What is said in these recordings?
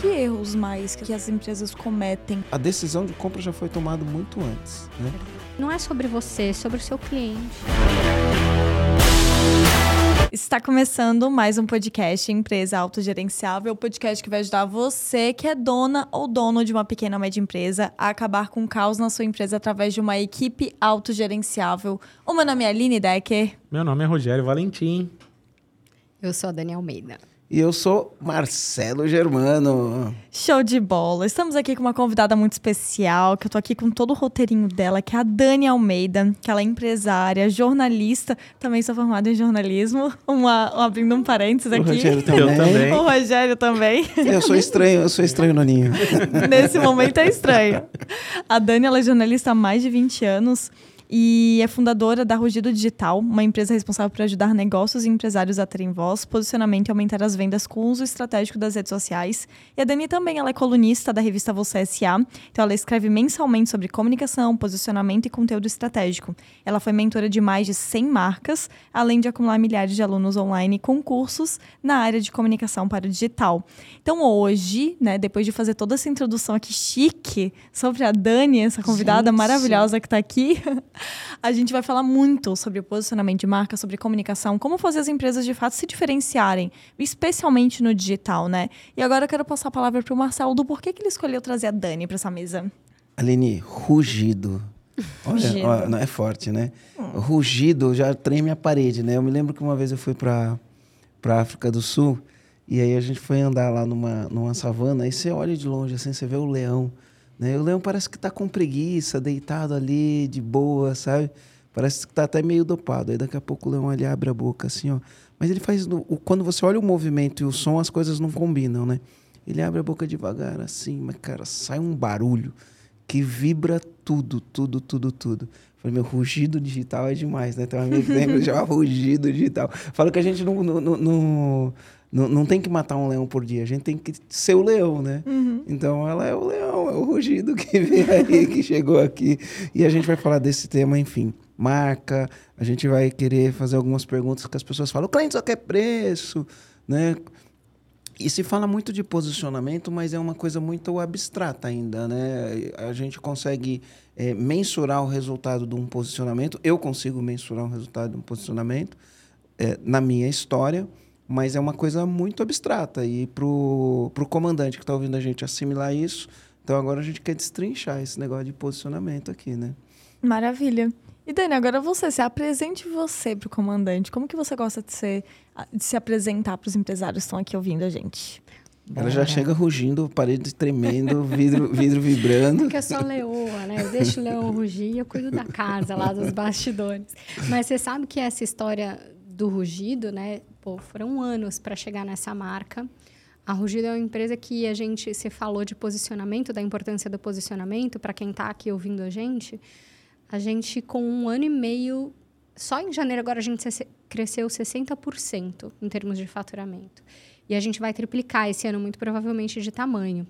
que erros mais que as empresas cometem? A decisão de compra já foi tomada muito antes, né? Não é sobre você, é sobre o seu cliente. Está começando mais um podcast Empresa Autogerenciável, o podcast que vai ajudar você que é dona ou dono de uma pequena ou média empresa a acabar com o caos na sua empresa através de uma equipe autogerenciável. O meu nome é Aline Decker. Meu nome é Rogério Valentim. Eu sou a Dani Almeida. E eu sou Marcelo Germano. Show de bola. Estamos aqui com uma convidada muito especial, que eu tô aqui com todo o roteirinho dela, que é a Dani Almeida, que ela é empresária, jornalista, também sou formada em jornalismo. Uma, um, abrindo um parênteses aqui. O Rogério também. Eu também. O Rogério também. Eu sou estranho, eu sou estranho no ninho. Nesse momento é estranho. A Dani ela é jornalista há mais de 20 anos e é fundadora da Rugido Digital, uma empresa responsável por ajudar negócios e empresários a terem voz, posicionamento e aumentar as vendas com o uso estratégico das redes sociais. E a Dani também ela é colunista da revista Você S.A., então ela escreve mensalmente sobre comunicação, posicionamento e conteúdo estratégico. Ela foi mentora de mais de 100 marcas, além de acumular milhares de alunos online com cursos na área de comunicação para o digital. Então hoje, né, depois de fazer toda essa introdução aqui chique sobre a Dani, essa convidada Gente. maravilhosa que está aqui, a gente vai falar muito sobre o posicionamento de marca, sobre comunicação, como fazer as empresas de fato se diferenciarem, especialmente no digital, né? E agora eu quero passar a palavra para o Marcelo do porquê que ele escolheu trazer a Dani para essa mesa. Aline, rugido. Olha, ó, não é forte, né? Rugido já treme a parede, né? Eu me lembro que uma vez eu fui para para África do Sul e aí a gente foi andar lá numa, numa savana e você olha de longe assim, você vê o leão, né? O leão parece que tá com preguiça, deitado ali de boa, sabe? Parece que tá até meio dopado. Aí daqui a pouco o leão ali abre a boca assim, ó. Mas ele faz o- quando você olha o movimento e o som, as coisas não combinam, né? Ele abre a boca devagar assim, mas cara, sai um barulho que vibra tudo, tudo, tudo, tudo. Falei, meu, rugido digital é demais, né? Tem um amigo que lembra chamava rugido digital. Fala que a gente não, não, não, não, não- tem que matar um leão por dia, a gente tem que ser o leão, né? Então ela é o leão, é o rugido que veio aí, que chegou aqui. E a gente vai falar desse tema, enfim. Marca, a gente vai querer fazer algumas perguntas que as pessoas falam, o cliente só quer preço, né? E se fala muito de posicionamento, mas é uma coisa muito abstrata ainda, né? A gente consegue eh, mensurar o resultado de um posicionamento. Eu consigo mensurar o resultado de um posicionamento eh, na minha história, mas é uma coisa muito abstrata. E para o comandante que está ouvindo a gente assimilar isso, então agora a gente quer destrinchar esse negócio de posicionamento aqui, né? Maravilha. E Dani, agora você, se apresente você para o comandante. Como que você gosta de, ser, de se apresentar para os empresários que estão aqui ouvindo a gente? Ela já chega rugindo, parede tremendo, vidro, vidro vibrando. Porque eu sou leoa, né? Eu deixo o leão rugir e eu cuido da casa lá, dos bastidores. Mas você sabe que essa história do rugido, né? Pô, foram anos para chegar nessa marca. A Rugido é uma empresa que a gente se falou de posicionamento, da importância do posicionamento, para quem está aqui ouvindo a gente. A gente, com um ano e meio, só em janeiro agora a gente cresceu 60% em termos de faturamento. E a gente vai triplicar esse ano, muito provavelmente, de tamanho.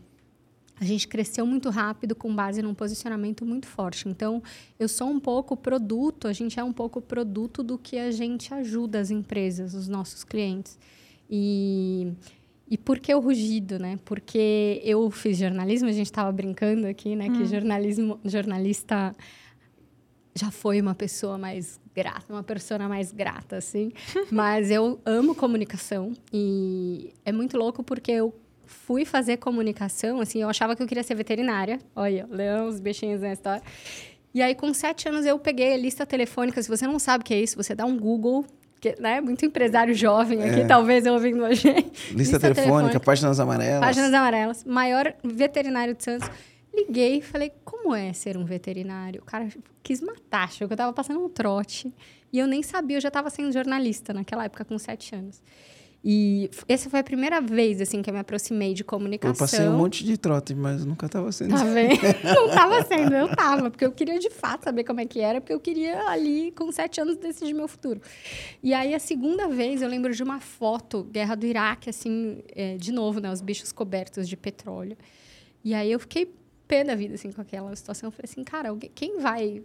A gente cresceu muito rápido com base num posicionamento muito forte. Então, eu sou um pouco produto, a gente é um pouco produto do que a gente ajuda as empresas, os nossos clientes. E, e por que o rugido, né? Porque eu fiz jornalismo, a gente estava brincando aqui, né? Que jornalismo, jornalista já foi uma pessoa mais grata, uma persona mais grata, assim. Mas eu amo comunicação e é muito louco porque eu fui fazer comunicação, assim, eu achava que eu queria ser veterinária. Olha, leão, os bichinhos na história. E aí, com sete anos, eu peguei a lista telefônica. Se você não sabe o que é isso, você dá um Google, que, né? Muito empresário jovem aqui, É. talvez ouvindo a gente. Lista, telefônica, páginas amarelas. Páginas amarelas. Maior veterinário de Santos. Liguei e falei, como é ser um veterinário? O cara quis matar, achou que eu tava passando um trote. E eu nem sabia, eu já estava sendo jornalista naquela época, com sete anos. E essa foi a primeira vez, assim, que eu me aproximei de comunicação. Eu passei um monte de trote, mas nunca estava sendo. Tá vendo? Não tava sendo, eu tava, porque eu queria de fato saber como é que era, porque eu queria ali, com sete anos, decidir meu futuro. E aí, a segunda vez, eu lembro de uma foto, guerra do Iraque, assim, é, de novo, né? Os bichos cobertos de petróleo. E aí eu fiquei pé da vida, assim, com aquela situação. Eu falei assim, cara, quem vai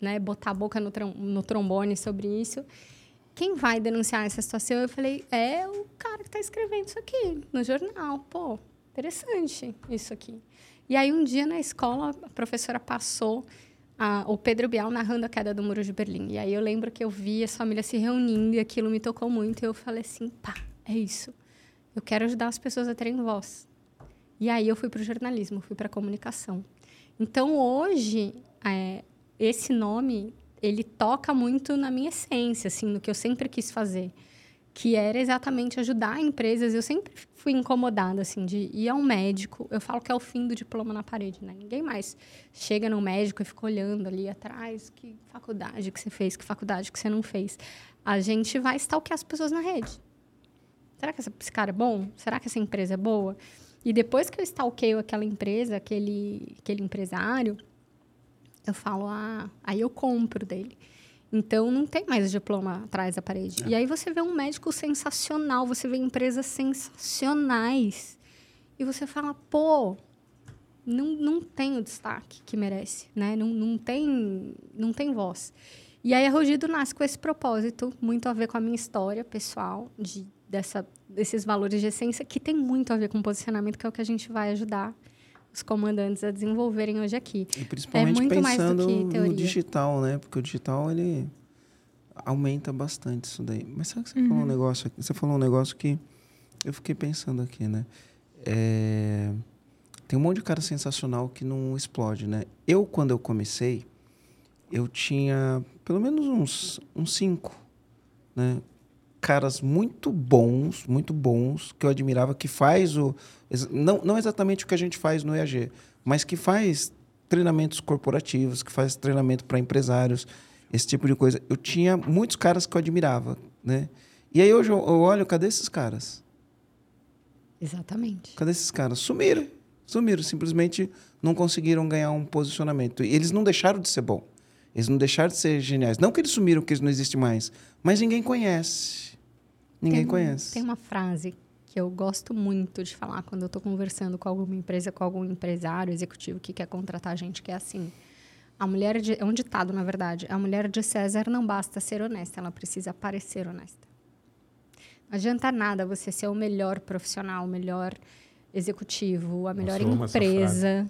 né, botar a boca no, trom- no trombone sobre isso? Quem vai denunciar essa situação? Eu falei, é o cara que está escrevendo isso aqui no jornal. Pô, interessante isso aqui. E aí, um dia na escola, a professora passou a, o Pedro Bial narrando a queda do Muro de Berlim. E aí eu lembro que eu vi as famílias se reunindo e aquilo me tocou muito. E eu falei assim, pá, é isso. Eu quero ajudar as pessoas a terem voz. E aí eu fui para o jornalismo, fui para a comunicação. Então, hoje, é, esse nome, ele toca muito na minha essência, assim, no que eu sempre quis fazer que era exatamente ajudar empresas. Eu sempre fui incomodada, assim, de ir a um médico. Eu falo que é o fim do diploma na parede, né? Ninguém mais chega no médico e fica olhando ali atrás que faculdade que você fez, que faculdade que você não fez. A gente vai stalkear as pessoas na rede. Será que esse cara é bom? Será que essa empresa é boa? E depois que eu stalkeio aquela empresa, aquele, aquele empresário, eu falo, ah, aí eu compro dele. Então, não tem mais diploma atrás da parede. É. E aí você vê um médico sensacional, você vê empresas sensacionais. E você fala, pô, não, não tem o destaque que merece, né? Não, não, tem, não tem voz. E aí a Rugido nasce com esse propósito, muito a ver com a minha história pessoal, de, dessa, desses valores de essência, que tem muito a ver com posicionamento, que é o que a gente vai ajudar os comandantes a desenvolverem hoje aqui. E principalmente é pensando no digital, né? Porque o digital ele aumenta bastante isso daí. Mas sabe que você uhum. falou um uhum. negócio aqui? Você falou um negócio que eu fiquei pensando aqui, né? É... Tem um monte de cara sensacional que não explode, né? Eu, quando eu comecei, eu tinha pelo menos uns, uns cinco, né? Caras muito bons, muito bons, que eu admirava, que faz o. Não, não exatamente o que a gente faz no EAG, mas que faz treinamentos corporativos, que faz treinamento para empresários, esse tipo de coisa. Eu tinha muitos caras que eu admirava, né? E aí hoje eu, eu olho, cadê esses caras? Exatamente. Cadê esses caras? Sumiram. Sumiram. Simplesmente não conseguiram ganhar um posicionamento. E eles não deixaram de ser bom. Eles não deixaram de ser geniais. Não que eles sumiram, que eles não existem mais. Mas ninguém conhece. Ninguém tem, conhece. Tem uma frase que eu gosto muito de falar quando eu estou conversando com alguma empresa, com algum empresário executivo que quer contratar gente, que é assim. A mulher de, é um ditado, na verdade. A mulher de César não basta ser honesta, ela precisa parecer honesta. Não adianta nada você ser o melhor profissional, o melhor executivo, a melhor empresa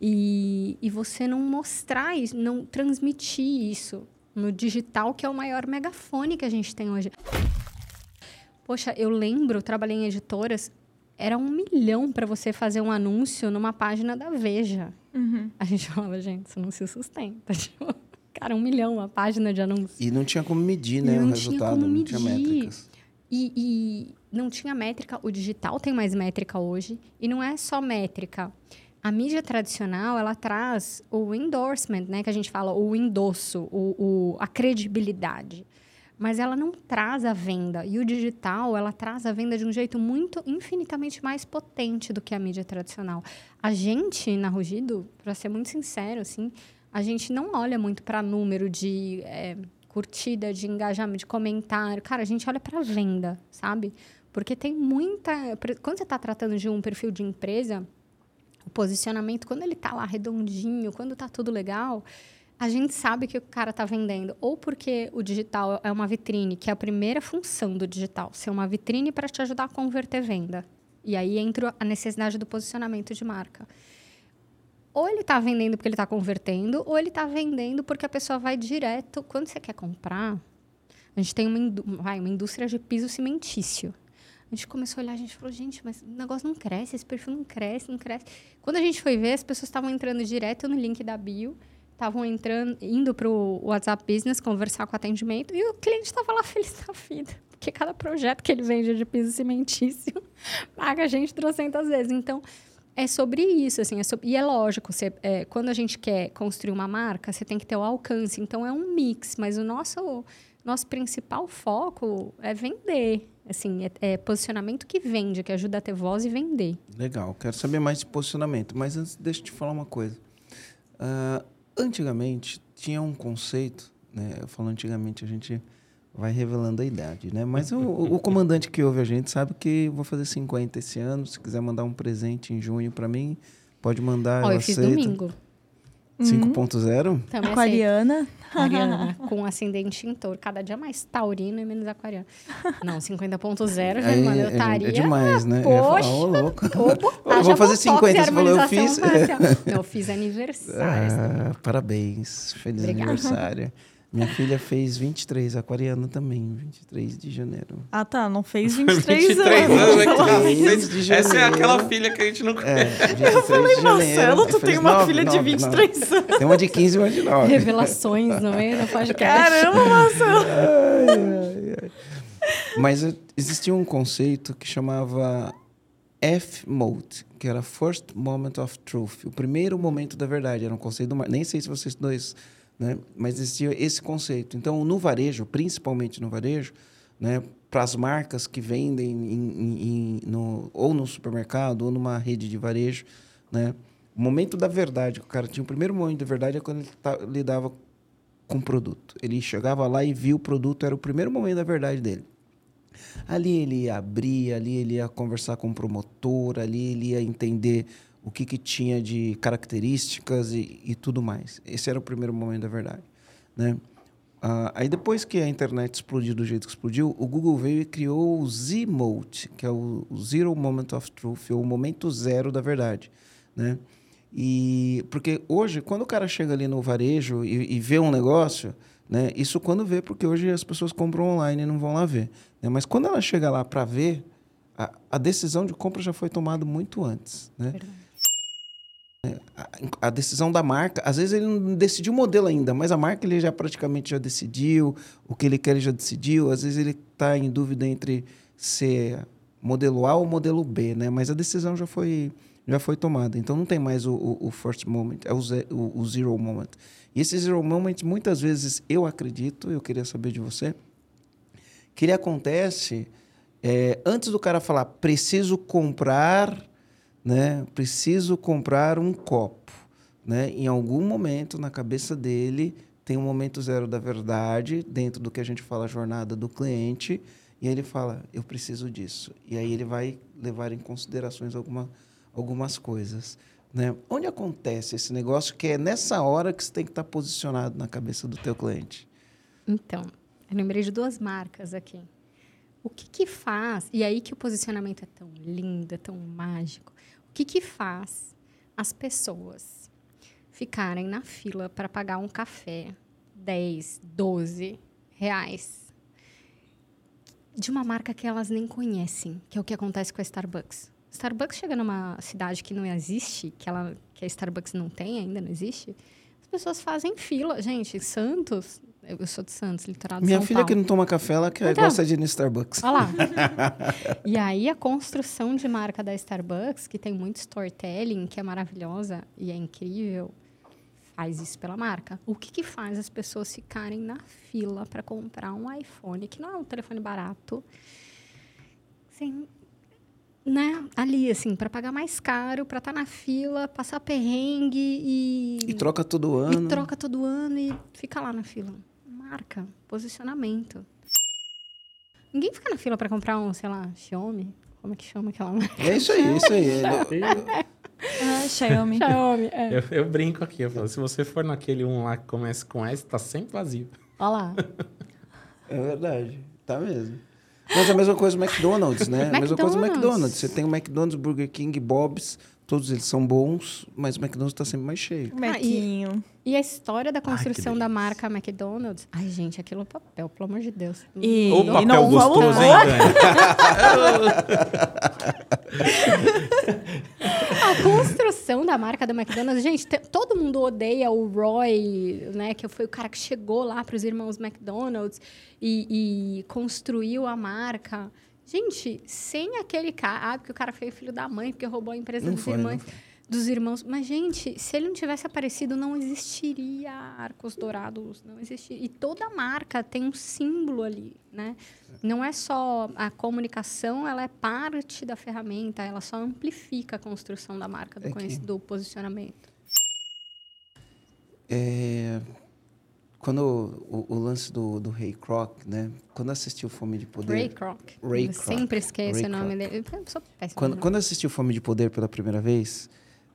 e, e você não mostrar isso, não transmitir isso no digital, que é o maior megafone que a gente tem hoje. Poxa, eu lembro, trabalhei em editoras, era um milhão para você fazer um anúncio numa página da Veja. Uhum. A gente fala, gente, isso não se sustenta. Tipo, cara, um milhão a página de anúncio. E não tinha como medir, né, o resultado, não medir. tinha métricas. E, e não tinha métrica. O digital tem mais métrica hoje. E não é só métrica. A mídia tradicional, ela traz o endorsement, né? Que a gente fala, o endosso, o, o, a credibilidade mas ela não traz a venda. E o digital, ela traz a venda de um jeito muito, infinitamente mais potente do que a mídia tradicional. A gente, na Rugido, para ser muito sincero, assim, a gente não olha muito para número de é, curtida, de engajamento, de comentário. Cara, a gente olha para venda, sabe? Porque tem muita. Quando você está tratando de um perfil de empresa, o posicionamento, quando ele está lá redondinho, quando está tudo legal, a gente sabe que o cara está vendendo ou porque o digital é uma vitrine, que é a primeira função do digital, ser uma vitrine para te ajudar a converter venda. E aí entra a necessidade do posicionamento de marca. Ou ele está vendendo porque ele está convertendo, ou ele está vendendo porque a pessoa vai direto. Quando você quer comprar, a gente tem uma, vai, uma indústria de piso cimentício. A gente começou a olhar, a gente falou, gente, mas o negócio não cresce, esse perfil não cresce, não cresce. Quando a gente foi ver, as pessoas estavam entrando direto no link da bio estavam entrando, indo para o WhatsApp Business conversar com o atendimento e o cliente estava lá feliz da vida. Porque cada projeto que ele vende de piso cimentício paga a gente trocentas vezes. Então, é sobre isso, assim. É sobre, e é lógico, você, é, quando a gente quer construir uma marca, você tem que ter o alcance. Então, é um mix. Mas o nosso, nosso principal foco é vender. Assim, é, é posicionamento que vende, que ajuda a ter voz e vender. Legal. Quero saber mais de posicionamento. Mas antes, deixa eu te falar uma coisa. Uh, Antigamente tinha um conceito, né? Eu falo antigamente, a gente vai revelando a idade, né? Mas o, o, comandante que ouve a gente sabe que vou fazer 50 esse ano. Se quiser mandar um presente em junho para mim, pode mandar. Ó, eu, eu fiz domingo. 5.0? Também aceito. Aquariana. Aquariana, com ascendente em touro. Cada dia mais taurino e menos aquariano. Não, 50.0, Aí, Germano, eu é, estaria... é demais, né? Eu falar, Poxa, louco. Vou botar Eu vou já fazer botox 50, e você falou, eu fiz. facial. Não, eu fiz aniversário. Ah, parabéns. Feliz Obrigada. aniversário. Minha filha fez 23, aquariana também, 23 de janeiro. Ah, tá. Não fez 23, 23 anos. anos, né, de. 23 de Essa é aquela filha que a gente não É, 23 eu falei, de. Marcelo, tu tem uma nove, filha de nove, 23 nove. anos. Tem uma de 15 e uma de 9. Revelações no meio podcast. Caramba, Marcelo. Mas eh, existia um conceito que chamava F-Mode, que era First Moment of Truth, o primeiro momento da verdade. Era um conceito, do mar- nem sei se vocês dois, né? Mas existia esse conceito. Então, no varejo, principalmente no varejo, né? Para as marcas que vendem em, em- no, ou no supermercado ou numa rede de varejo, né? O momento da verdade, que o cara tinha o primeiro momento da verdade é quando ele tá- lidava com o produto. Ele chegava lá e via o produto, era o primeiro momento da verdade dele. Ali ele ia abrir, ali ele ia conversar com o promotor, ali ele ia entender o que, que tinha de características e, e tudo mais. Esse era o primeiro momento da verdade. Né? Ah, aí depois que a internet explodiu do jeito que explodiu, o Google veio e criou o Z-Mode, que é o, Zero Moment of Truth, ou o momento zero da verdade. Né? E porque hoje, quando o cara chega ali no varejo e, e vê um negócio, né? Isso quando vê, porque hoje as pessoas compram online e não vão lá ver. né? Mas quando ela chega lá para ver, a, a decisão de compra já foi tomada muito antes, né? A, decisão da marca, às vezes ele não decidiu o modelo ainda, mas a marca ele já praticamente já decidiu, o que ele quer ele já decidiu. Às vezes ele está em dúvida entre ser modelo A ou modelo B, né? Mas a decisão já foi já foi tomada. Então não tem mais o, o, o first moment, é o, o, o zero moment. E esse zero moment, muitas vezes, eu acredito, eu queria saber de você, que ele acontece é, antes do cara falar, preciso comprar, né? Preciso comprar um copo, né? Em algum momento na cabeça dele tem um momento zero da verdade dentro do que a gente fala jornada do cliente e aí ele fala, eu preciso disso. E aí ele vai levar em considerações alguma, algumas coisas. Né? Onde acontece esse negócio que é nessa hora que você tem que estar posicionado na cabeça do teu cliente? Então, eu lembrei de duas marcas aqui. O que que faz, e aí que o posicionamento é tão lindo, é tão mágico, o que que faz as pessoas ficarem na fila para pagar um café 10, 12 reais de uma marca que elas nem conhecem, que é o que acontece com a Starbucks. Starbucks chega numa cidade que não existe, que, ela, que a Starbucks não tem ainda, não existe, as pessoas fazem fila. Gente, Santos, eu sou de Santos, litoral de Minha São filha Paulo. que não toma café, ela quer, Então. gosta de ir no Starbucks. Olha lá. e aí a construção de marca da Starbucks, que tem muito storytelling, que é maravilhosa e é incrível, faz isso pela marca. O que, que faz as pessoas ficarem na fila para comprar um iPhone, que não é um telefone barato, sem, né, ali assim, para pagar mais caro, para estar na fila, passar perrengue e E troca todo ano. e troca todo ano e fica lá na fila. Marca, posicionamento. Ninguém fica na fila para comprar um, sei lá, Xiaomi. Como é que chama aquela marca? É isso aí, é isso aí. Ah, Xiaomi. Xiaomi, é. Eu, eu brinco aqui, eu falo, se você for naquele um lá que começa com S, tá sempre vazio. Olha lá. É verdade, tá mesmo. Mas é a mesma coisa do McDonald's, né? A mesma coisa McDonald's. McDonald's. Você tem o McDonald's, Burger King, Bob's, todos eles são bons, mas o McDonald's tá sempre mais cheio. Mequinho. E a história da construção da delícia. marca McDonald's. Ai, gente, aquilo é papel, pelo amor de Deus. E, O e papel não vamos gostoso, hein? A construção da marca do McDonald's, gente, te- todo mundo odeia o Roy, né? Que foi o cara que chegou lá para os irmãos McDonald's e, e construiu a marca. Gente, sem aquele cara, ah, porque o cara foi filho da mãe, porque roubou a empresa Não dos foi, irmãos. Dos irmãos. Mas, gente, se ele não tivesse aparecido, não existiria Arcos Dourados. Não existiria. E toda marca tem um símbolo ali, né? Não é só a comunicação, ela é parte da ferramenta, ela só amplifica a construção da marca, do, É do posicionamento. É, quando o, o lance do, do Ray Kroc, né? Quando eu assisti o Fome de Poder... Ray Kroc. Ray Eu Kroc. sempre esqueço Ray o nome Kroc. dele. Eu sou péssima. Quando, quando assisti o Fome de Poder pela primeira vez,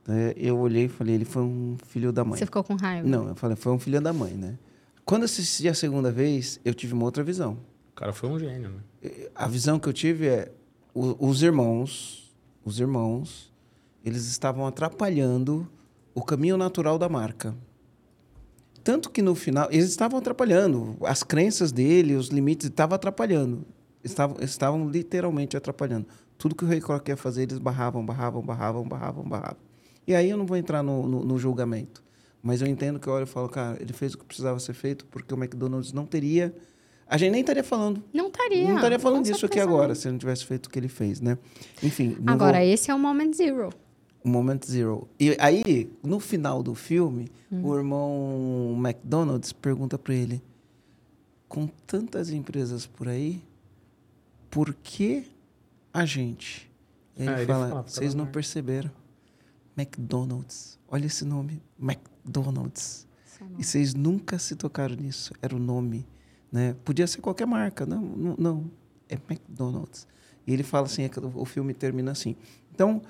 né, eu olhei e falei, ele foi um filho da mãe. Você ficou com raiva? Não, eu falei, foi um filho da mãe, né? Quando eu assisti a segunda vez, eu tive uma outra visão. O cara foi um gênio, né? A visão que eu tive é o- os irmãos, os irmãos, eles estavam atrapalhando o caminho natural da marca. Tanto que no final, eles estavam atrapalhando. As crenças dele, os limites, estavam atrapalhando. Estavam, estavam literalmente atrapalhando. Tudo que o Rei Croc ia fazer, eles barravam, barravam, barravam, barravam, barravam. E aí eu não vou entrar no, no, no julgamento. Mas eu entendo que eu olho e falo, cara, ele fez o que precisava ser feito, porque o McDonald's não teria. A gente nem estaria falando. Não estaria. Não estaria falando disso aqui agora, não. se não tivesse feito o que ele fez, né? Enfim. Agora, vou- esse é o Moment Zero. Moment Zero. E aí, no final do filme, Hum. o irmão McDonald's pergunta para ele: com tantas empresas por aí, por que a gente? E Ele Ah, ele fala: vocês não amor." perceberam. McDonald's. Olha esse nome: McDonald's. E vocês nunca se tocaram nisso. Era o nome. Né? Podia ser qualquer marca. Não, não, não. É McDonald's. E ele fala assim, é o filme termina assim. Então,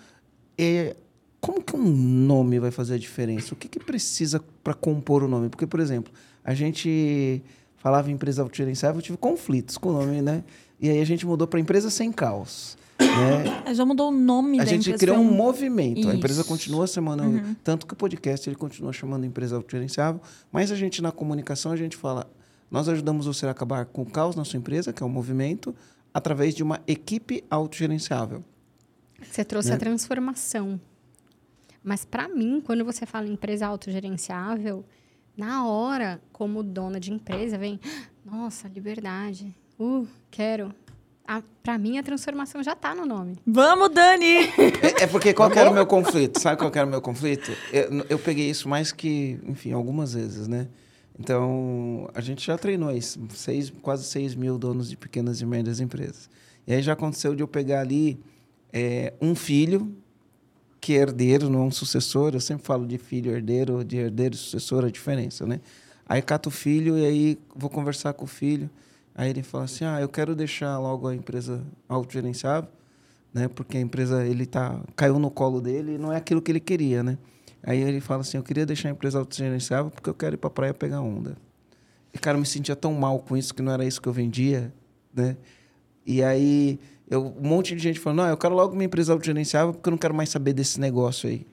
é, como que um nome vai fazer a diferença? O que, que precisa para compor o nome? Porque, por exemplo, a gente falava em empresa autogerenciável, eu tive conflitos com o nome, né? E aí a gente mudou para empresa sem caos. Né? É, Já mudou o nome A da gente empresa. criou foi um movimento. A empresa Isso. continua chamando, Uhum. tanto que o podcast ele continua chamando empresa autogerenciável, mas a gente na comunicação a gente fala, nós ajudamos você a acabar com o caos na sua empresa, que é um movimento, através de uma equipe autogerenciável. Você trouxe Né? a transformação. Mas para mim, quando você fala em empresa autogerenciável, na hora, como dona de empresa, vem, nossa, liberdade. Uh, quero. Para mim, a transformação já está no nome. Vamos, Dani! É, é porque qual que era o meu conflito? Sabe qual que era o meu conflito? Eu, eu peguei isso mais que, enfim, algumas vezes, né? Então, a gente já treinou isso, seis, quase 6 mil donos de pequenas e médias empresas. E aí já aconteceu de eu pegar ali é, um filho, que é herdeiro, não um sucessor. Eu sempre falo de filho, herdeiro, de herdeiro sucessor, a diferença, né? Aí cato o filho e aí vou conversar com o filho. Aí ele fala assim, ah, eu quero deixar logo a empresa autogerenciável, né? Porque a empresa, ele tá, caiu no colo dele e não é aquilo que ele queria, né? Aí ele fala assim, eu queria deixar a empresa autogerenciável porque eu quero ir pra praia pegar onda. E, cara, eu me sentia tão mal com isso, que não era isso que eu vendia, né? E aí, eu, um monte de gente falou, não, eu quero logo minha empresa autogerenciável porque eu não quero mais saber desse negócio aí.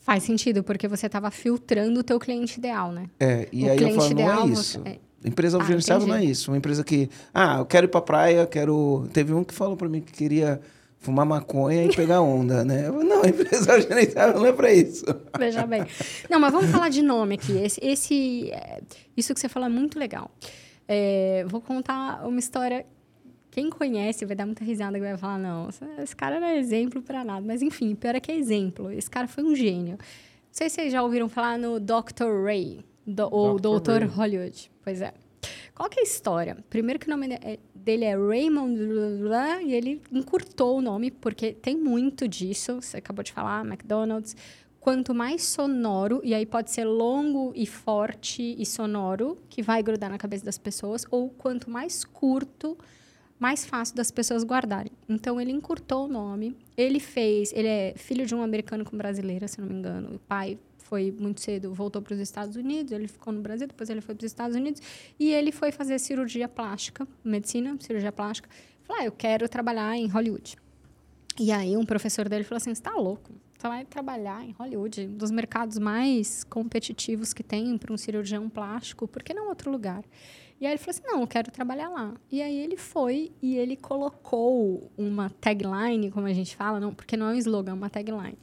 Faz sentido, porque você estava filtrando o teu cliente ideal, né? É, e O aí eu falo, não é você- isso. é. Empresa Ah, autogerenciável não é isso. Uma empresa que, ah, eu quero ir pra praia, quero... Teve um que falou para mim que queria fumar maconha e pegar onda, né? Eu, não, empresa autogerenciável não é para isso. Veja bem. Não, mas vamos falar de nome aqui. Esse, esse, é, isso que você falou é muito legal. É, vou contar uma história. Quem conhece vai dar muita risada que vai falar, não, esse cara não é exemplo para nada. Mas, enfim, pior é que é exemplo. Esse cara foi um gênio. Não sei se vocês já ouviram falar no Dr. Ray, do, ou Dr. Hollywood. Pois é. Qual que é a história? Primeiro que o nome é- dele é Raymond Lula, e ele encurtou o nome, porque tem muito disso. Você acabou de falar, McDonald's. Quanto mais sonoro, e aí pode ser longo e forte e sonoro, que vai grudar na cabeça das pessoas, ou quanto mais curto, mais fácil das pessoas guardarem. Então ele encurtou o nome. Ele fez, ele é filho de um americano com brasileira, se não me engano. O pai foi muito cedo, voltou para os Estados Unidos, ele ficou no Brasil, depois ele foi para os Estados Unidos e ele foi fazer cirurgia plástica, medicina, cirurgia plástica. Falou: ah, eu quero trabalhar em Hollywood. E aí um professor dele falou assim: está louco? Você vai trabalhar em Hollywood, um dos mercados mais competitivos que tem para um cirurgião plástico, por que não outro lugar? E aí ele falou assim: não, eu quero trabalhar lá. E aí ele foi e ele colocou uma tagline, como a gente fala, não, porque não é um slogan, é uma tagline,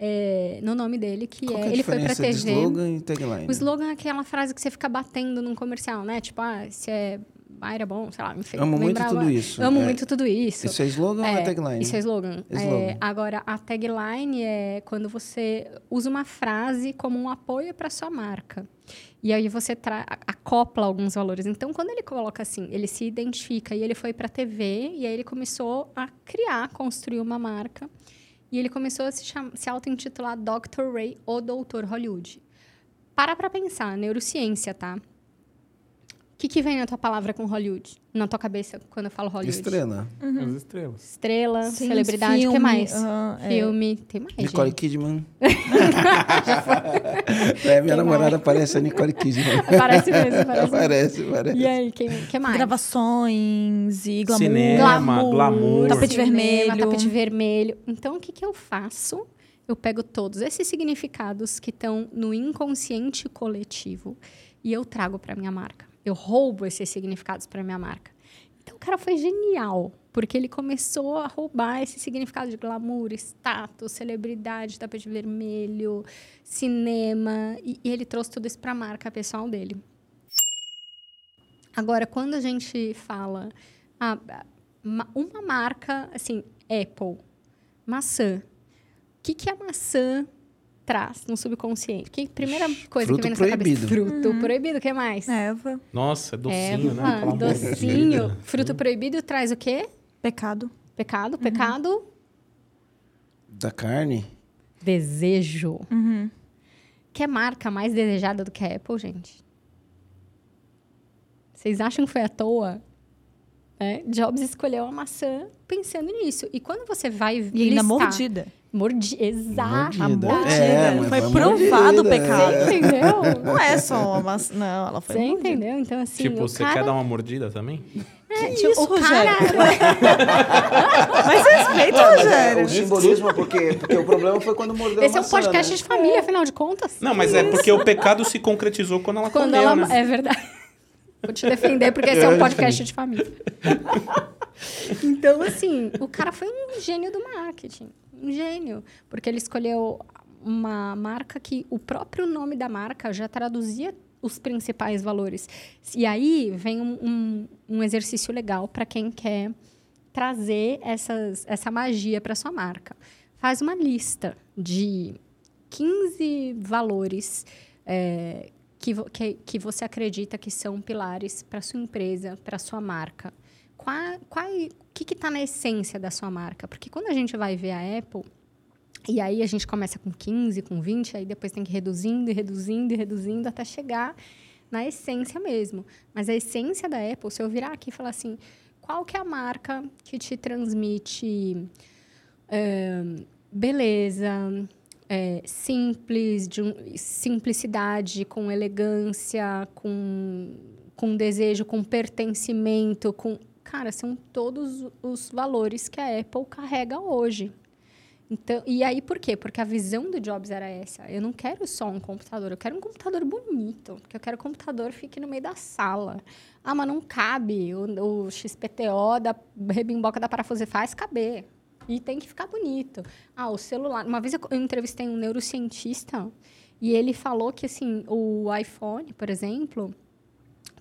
é, no nome dele, que Qual é. que é ele foi pra TV. slogan e tagline? O slogan é aquela frase que você fica batendo num comercial, né? Tipo, ah, se é Baira bom, sei lá, enfim. Amo muito tudo isso. Amo É. muito tudo isso. Isso é slogan ou é tagline? Isso é slogan. É slogan. É, agora, a tagline é quando você usa uma frase como um apoio para sua marca. E aí você tra- acopla alguns valores. Então, quando ele coloca assim, ele se identifica e ele foi para a TV e aí ele começou a criar, construir uma marca. E ele começou a se, se auto-intitular Dr. Ray ou Doutor Hollywood. Para para pensar, neurociência, tá? O que, que vem na tua palavra com Hollywood? Na tua cabeça, quando eu falo Hollywood? Estrela. As estrelas. Estrela, Sim, celebridade, o que filme, mais? é. Filme, tem mais, Nicole gente. Kidman. é, minha Quem namorada parece a Nicole Kidman. Parece mesmo, parece. parece, parece. E aí, quem que mais? Gravações e glamour. Cinema, glamour. Tapete cinema, vermelho. Tapete vermelho. Então, o que, que eu faço? Eu pego todos esses significados que estão no inconsciente coletivo e eu trago para minha marca. Eu roubo esses significados para minha marca. Então, o cara foi genial, porque ele começou a roubar esse significado de glamour, status, celebridade, tapete vermelho, cinema, e, e ele trouxe tudo isso para a marca pessoal dele. Agora, quando a gente fala ah, ma- uma marca, assim, Apple, maçã, o que, que a maçã traz no subconsciente? Que primeira coisa Fruto que vem na sua cabeça? proibido. Fruto proibido, o que mais? Eva. Nossa, é docinho, né? Eva, Aquela docinho. Fruto proibido traz o quê? Pecado. Pecado, pecado, Da carne? desejo. Uhum. Que é marca mais desejada do que a Apple, gente? Vocês acham que foi à toa? É, Jobs escolheu a maçã pensando nisso. E quando você vai E ainda listar... mordida. Mordi... Exato. Mordida. mordida. É, mas foi foi provado o pecado. é. Entendeu? Não é só uma. Não, ela foi Você mordida. entendeu? Então, assim, tipo, o você cara... quer dar uma mordida também? É, Que tipo, isso, o cara... Mas respeita, Mas é, Rogério. o simbolismo, porque, porque o problema foi quando mordeu Esse a é um podcast né? de família, afinal de contas. Não, mas é porque o pecado se concretizou quando ela Quando comeu, ela... né? É verdade. Vou te defender, porque esse é um podcast de família. então, assim, o cara foi um gênio do marketing. Um gênio. Porque ele escolheu uma marca que o próprio nome da marca já traduzia os principais valores. E aí vem um, um, um exercício legal para quem quer trazer essas, essa magia para sua marca. Faz uma lista de 15 valores é, que, que, que você acredita que são pilares para sua empresa, para sua marca. Qual, qual, que está na essência da sua marca? Porque quando a gente vai ver a Apple, e aí a gente começa com 15, com 20, aí depois tem que ir reduzindo e reduzindo e reduzindo até chegar na essência mesmo. Mas a essência da Apple, se eu virar aqui e falar assim, qual que é a marca que te transmite é, beleza, é, simples, de um- simplicidade, com elegância, com, com desejo, com pertencimento, com... Cara, são todos os valores que a Apple carrega hoje. Então, e aí por quê? Porque a visão do Jobs era essa. Eu não quero só um computador, eu quero um computador bonito, porque eu quero que o computador fique no meio da sala. Ah, mas não cabe o, o XPTO da rebimboca da parafusa faz caber. E tem que ficar bonito. Ah, o celular. Uma vez eu, eu entrevistei um neurocientista e ele falou que assim, o iPhone, por exemplo,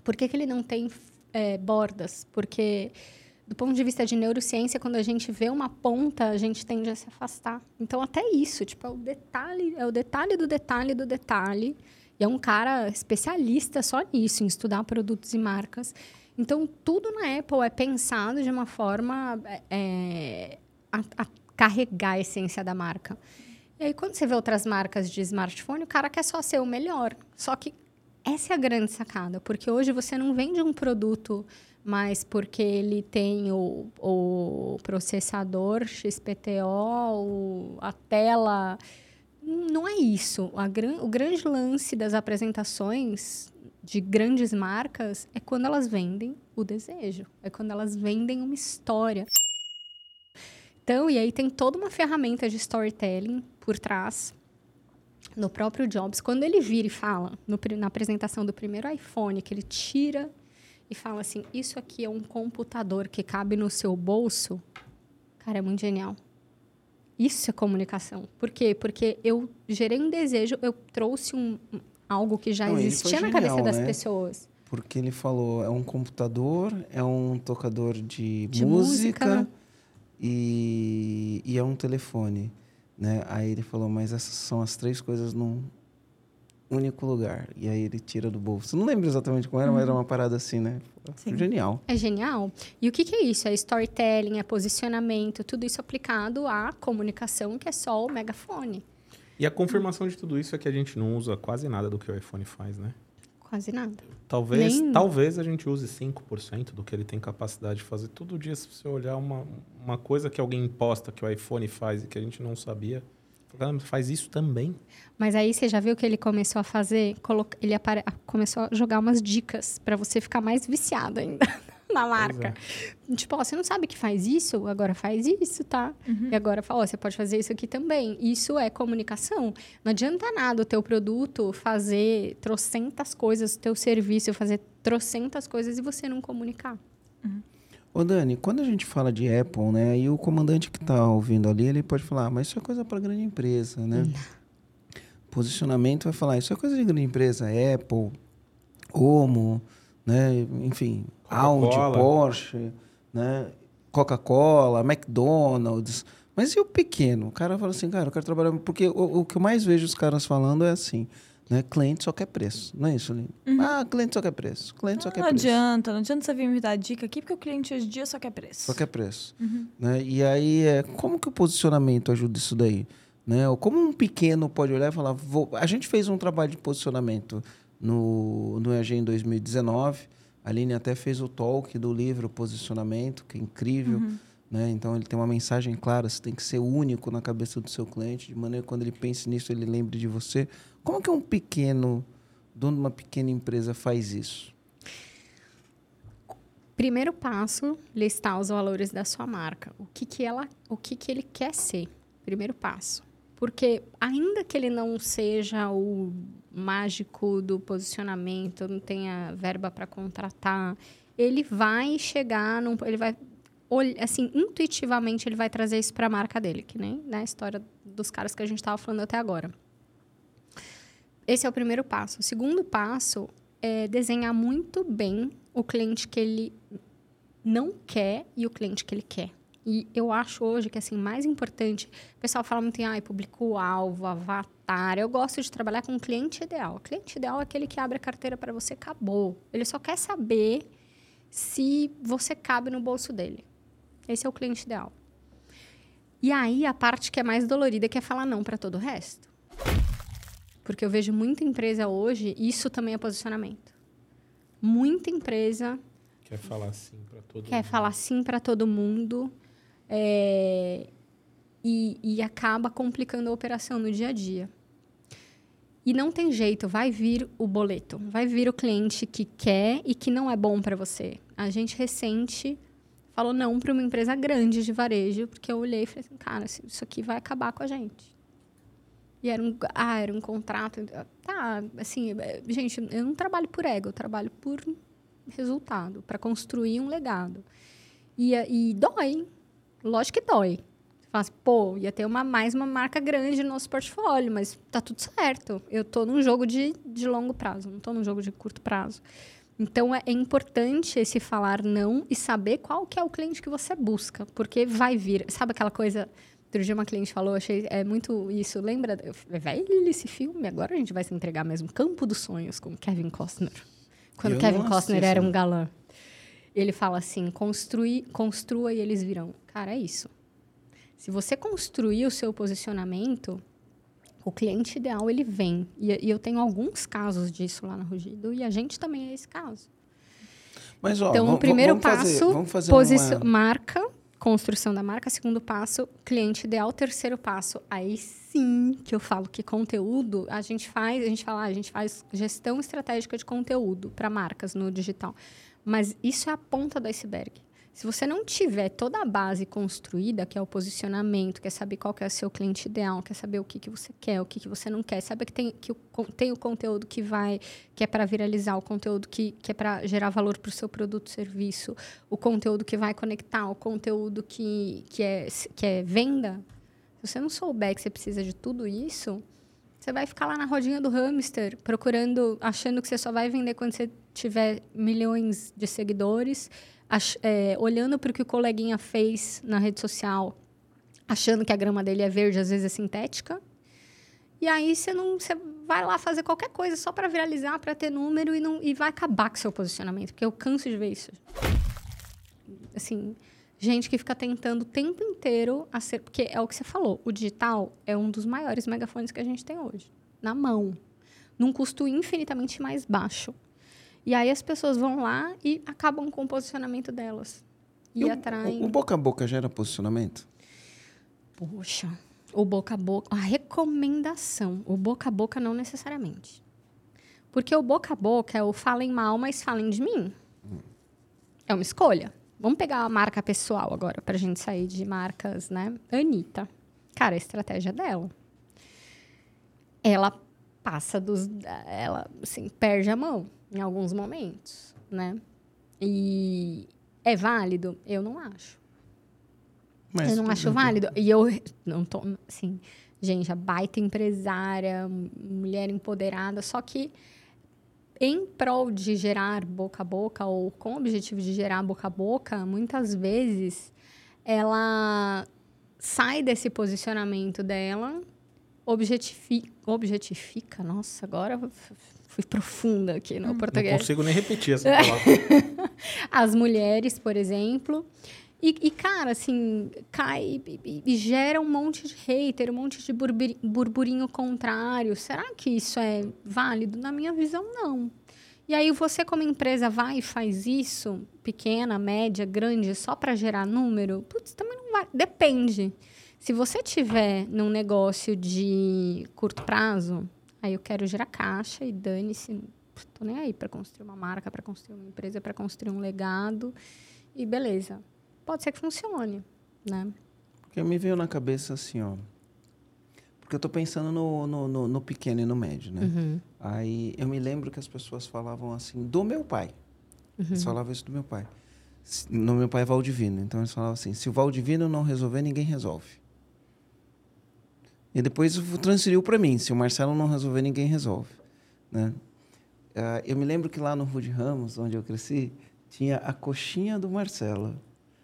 por que, que ele não tem é, bordas? Porque do ponto de vista de neurociência, quando a gente vê uma ponta, a gente tende a se afastar. Então, até isso, tipo, é o detalhe, é o detalhe do detalhe do detalhe. E é um cara especialista só nisso, em estudar produtos e marcas. Então, tudo na Apple é pensado de uma forma é, a, a carregar a essência da marca. E aí, quando você vê outras marcas de smartphone, o cara quer só ser o melhor. Só que essa é a grande sacada, porque hoje você não vende um produto mas porque ele tem o, o processador XPTO, a tela. Não é isso. Gran- o grande lance das apresentações de grandes marcas é quando elas vendem o desejo, é quando elas vendem uma história. Então, e aí tem toda uma ferramenta de storytelling por trás no próprio Jobs. Quando ele vira e fala, no na apresentação do primeiro iPhone, que ele tira e fala assim: Isso aqui é um computador que cabe no seu bolso. Cara, é muito genial. Isso é comunicação. Por quê? Porque eu gerei um desejo, eu trouxe um, algo que já Não, existia na cabeça genial, das né? pessoas. Porque ele falou, é um computador, é um tocador de, De música, música. E, e é um telefone, né? Aí ele falou, mas essas são as três coisas num único lugar. E aí ele tira do bolso. Não lembro exatamente como era, mas era uma parada assim, né? Sim. Genial. É genial. E o que, que é isso? É storytelling, é posicionamento, tudo isso aplicado à comunicação, que é só o megafone. E a confirmação de tudo isso é que a gente não usa quase nada do que o iPhone faz, né? Quase nada. Talvez, Nem- talvez a gente use 5% do que ele tem capacidade de fazer. Todo dia, se você olhar uma, uma coisa que alguém imposta, que o iPhone faz e que a gente não sabia, fala, "Ah, faz isso também. Mas aí você já viu que ele começou a fazer? Ele apare- começou a jogar umas dicas pra você ficar mais viciado ainda na marca. Tipo, ó, você não sabe que faz isso? Agora faz isso, tá? E agora fala, ó, você pode fazer isso aqui também. Isso é comunicação. Não adianta nada o teu produto fazer trocentas coisas, o teu serviço fazer trocentas coisas e você não comunicar. Ô Dani, quando a gente fala de Apple, né, e o comandante que está ouvindo ali, ele pode falar, "Ah, mas isso é coisa para grande empresa, né? Posicionamento vai falar, isso é coisa de grande empresa, Apple, Omo, né, enfim, Audi. Porsche, né, Coca-Cola, McDonald's. Mas e o pequeno? O cara fala assim, cara, eu quero trabalhar... Porque o, o que eu mais vejo os caras falando é assim, né, cliente só quer preço, não é isso, Lino? Ah, cliente só quer preço, cliente só quer Não preço. adianta, não adianta você vir me dar dica aqui, porque o cliente hoje em dia só quer preço. Só quer preço. Né? E aí, é, como que o posicionamento ajuda isso daí? Né? Ou como um pequeno pode olhar e falar... Vou... A gente fez um trabalho de posicionamento no, no EAG em 2019. A Aline até fez o talk do livro Posicionamento, que é incrível. Né? Então, ele tem uma mensagem clara. Você tem que ser único na cabeça do seu cliente, de maneira que quando ele pense nisso, ele lembre de você. Como que um pequeno, dono de uma pequena empresa faz isso? Primeiro passo, listar os valores da sua marca. O que, que ela, o que, que ele quer ser. Primeiro passo. Porque ainda que ele não seja o mágico do posicionamento, não tenha verba para contratar, ele vai chegar num, ele vai assim, intuitivamente ele vai trazer isso para a marca dele, que nem na história dos caras que a gente estava falando até agora. Esse é o primeiro passo. O segundo passo é desenhar muito bem o cliente que ele não quer e o cliente que ele quer. E eu acho hoje que assim mais importante, o pessoal fala muito em ah, público-alvo, avatar. Eu gosto de trabalhar com o cliente ideal. O cliente ideal é aquele que abre a carteira para você, acabou. Ele só quer saber se você cabe no bolso dele. Esse é o cliente ideal. E aí a parte que é mais dolorida que é falar não para todo o resto. Porque eu vejo muita empresa hoje, isso também é posicionamento. Muita empresa Quer falar assim para todo quer mundo. falar sim para todo mundo é, e, e acaba complicando a operação no dia a dia. E não tem jeito, vai vir o boleto, vai vir o cliente que quer e que não é bom para você. A gente recente falou não para uma empresa grande de varejo, porque eu olhei e falei assim, cara, isso aqui vai acabar com a gente. E era um, ah, era um contrato. Tá, assim, é, gente, eu não trabalho por ego, eu trabalho por resultado, para construir um legado. E, e dói, lógico que dói. Você fala assim, pô, ia ter uma, mais uma marca grande no nosso portfólio, mas tá tudo certo. Eu tô num jogo de, de longo prazo, não tô num jogo de curto prazo. Então, é, é importante esse falar não e saber qual que é o cliente que você busca, porque vai vir. Sabe aquela coisa... Outro dia uma cliente falou, achei é muito isso. Lembra? Vai esse filme, agora a gente vai se entregar mesmo. Campo dos Sonhos, com Kevin Costner. Quando Eu Kevin Costner era um galã. Ele fala assim, construi, construa e eles virão. Cara, é isso. Se você construir o seu posicionamento, o cliente ideal, ele vem. E, e eu tenho alguns casos disso lá na Rugido, e a gente também é esse caso. Mas, ó, Então, o primeiro vamos fazer- passo, vamos fazer posicio- uma... marca, construção da marca. Segundo passo, cliente ideal. Terceiro passo, aí sim que eu falo que conteúdo, a gente faz, a gente fala, ah, a gente faz gestão estratégica de conteúdo para marcas no digital. Mas isso é a ponta do iceberg. Se você não tiver toda a base construída, que é o posicionamento, quer saber qual que é o seu cliente ideal, quer saber o que, que você quer, o que, que você não quer, sabe que tem, que o, tem o conteúdo que vai, que é para viralizar, o conteúdo que, que é para gerar valor para o seu produto, serviço, o conteúdo que vai conectar, o conteúdo que, que, é, que é venda. Se você não souber que você precisa de tudo isso, você vai ficar lá na rodinha do hamster, procurando, achando que você só vai vender quando você tiver milhões de seguidores, ach- é, olhando para o que o coleguinha fez na rede social, achando que a grama dele é verde, às vezes é sintética. E aí você não, você vai lá fazer qualquer coisa só para viralizar, para ter número e não e vai acabar com seu posicionamento, porque eu canso de ver isso. Assim, gente que fica tentando o tempo inteiro a ser, porque é o que você falou, o digital é um dos maiores megafones que a gente tem hoje, na mão. num custo infinitamente mais baixo. E aí as pessoas vão lá e acabam com o posicionamento delas. E, o- atraem. O, o boca a boca gera posicionamento? Poxa, o boca a boca, a recomendação, o boca a boca não necessariamente. Porque o boca a boca é o falem mal, mas falem de mim. É uma escolha. Vamos pegar a marca pessoal agora, pra gente sair de marcas, né? Anitta. Cara, a estratégia dela. Ela passa dos. Ela, assim, perde a mão em alguns momentos, né? E é válido? Eu não acho Mas, eu não acho válido. E eu não tô, assim, gente, a baita empresária, mulher empoderada, só que em prol de gerar boca a boca ou com o objetivo de gerar boca a boca, muitas vezes ela sai desse posicionamento dela, objetifica, objetifica, nossa, agora fui profunda aqui no Não português consigo nem repetir essa palavra. as mulheres, por exemplo. E, e, cara, assim, cai e, e- gera um monte de hater, um monte de burburi- burburinho contrário. Será que isso é válido? Na minha visão, não. E aí, você, como empresa, vai e faz isso, pequena, média, grande, só para gerar número? Putz, também não vai. Depende. Se você tiver num negócio de curto prazo, aí eu quero gerar caixa e dane-se, tô nem aí para construir uma marca, para construir uma empresa, para construir um legado e beleza. Pode ser que funcione, né? Porque me veio na cabeça assim, ó. Porque eu tô pensando no, no, no, no pequeno e no médio, né? Uhum. Aí eu me lembro que as pessoas falavam assim, do meu pai. Eles falavam isso do meu pai. No meu pai é Valdivino. Então eles falavam assim: se o Valdivino não resolver, ninguém resolve. E depois transferiu para mim: se o Marcelo não resolver, ninguém resolve. Né? Ah, eu me lembro que lá no Rude Ramos, onde eu cresci, tinha a coxinha do Marcelo.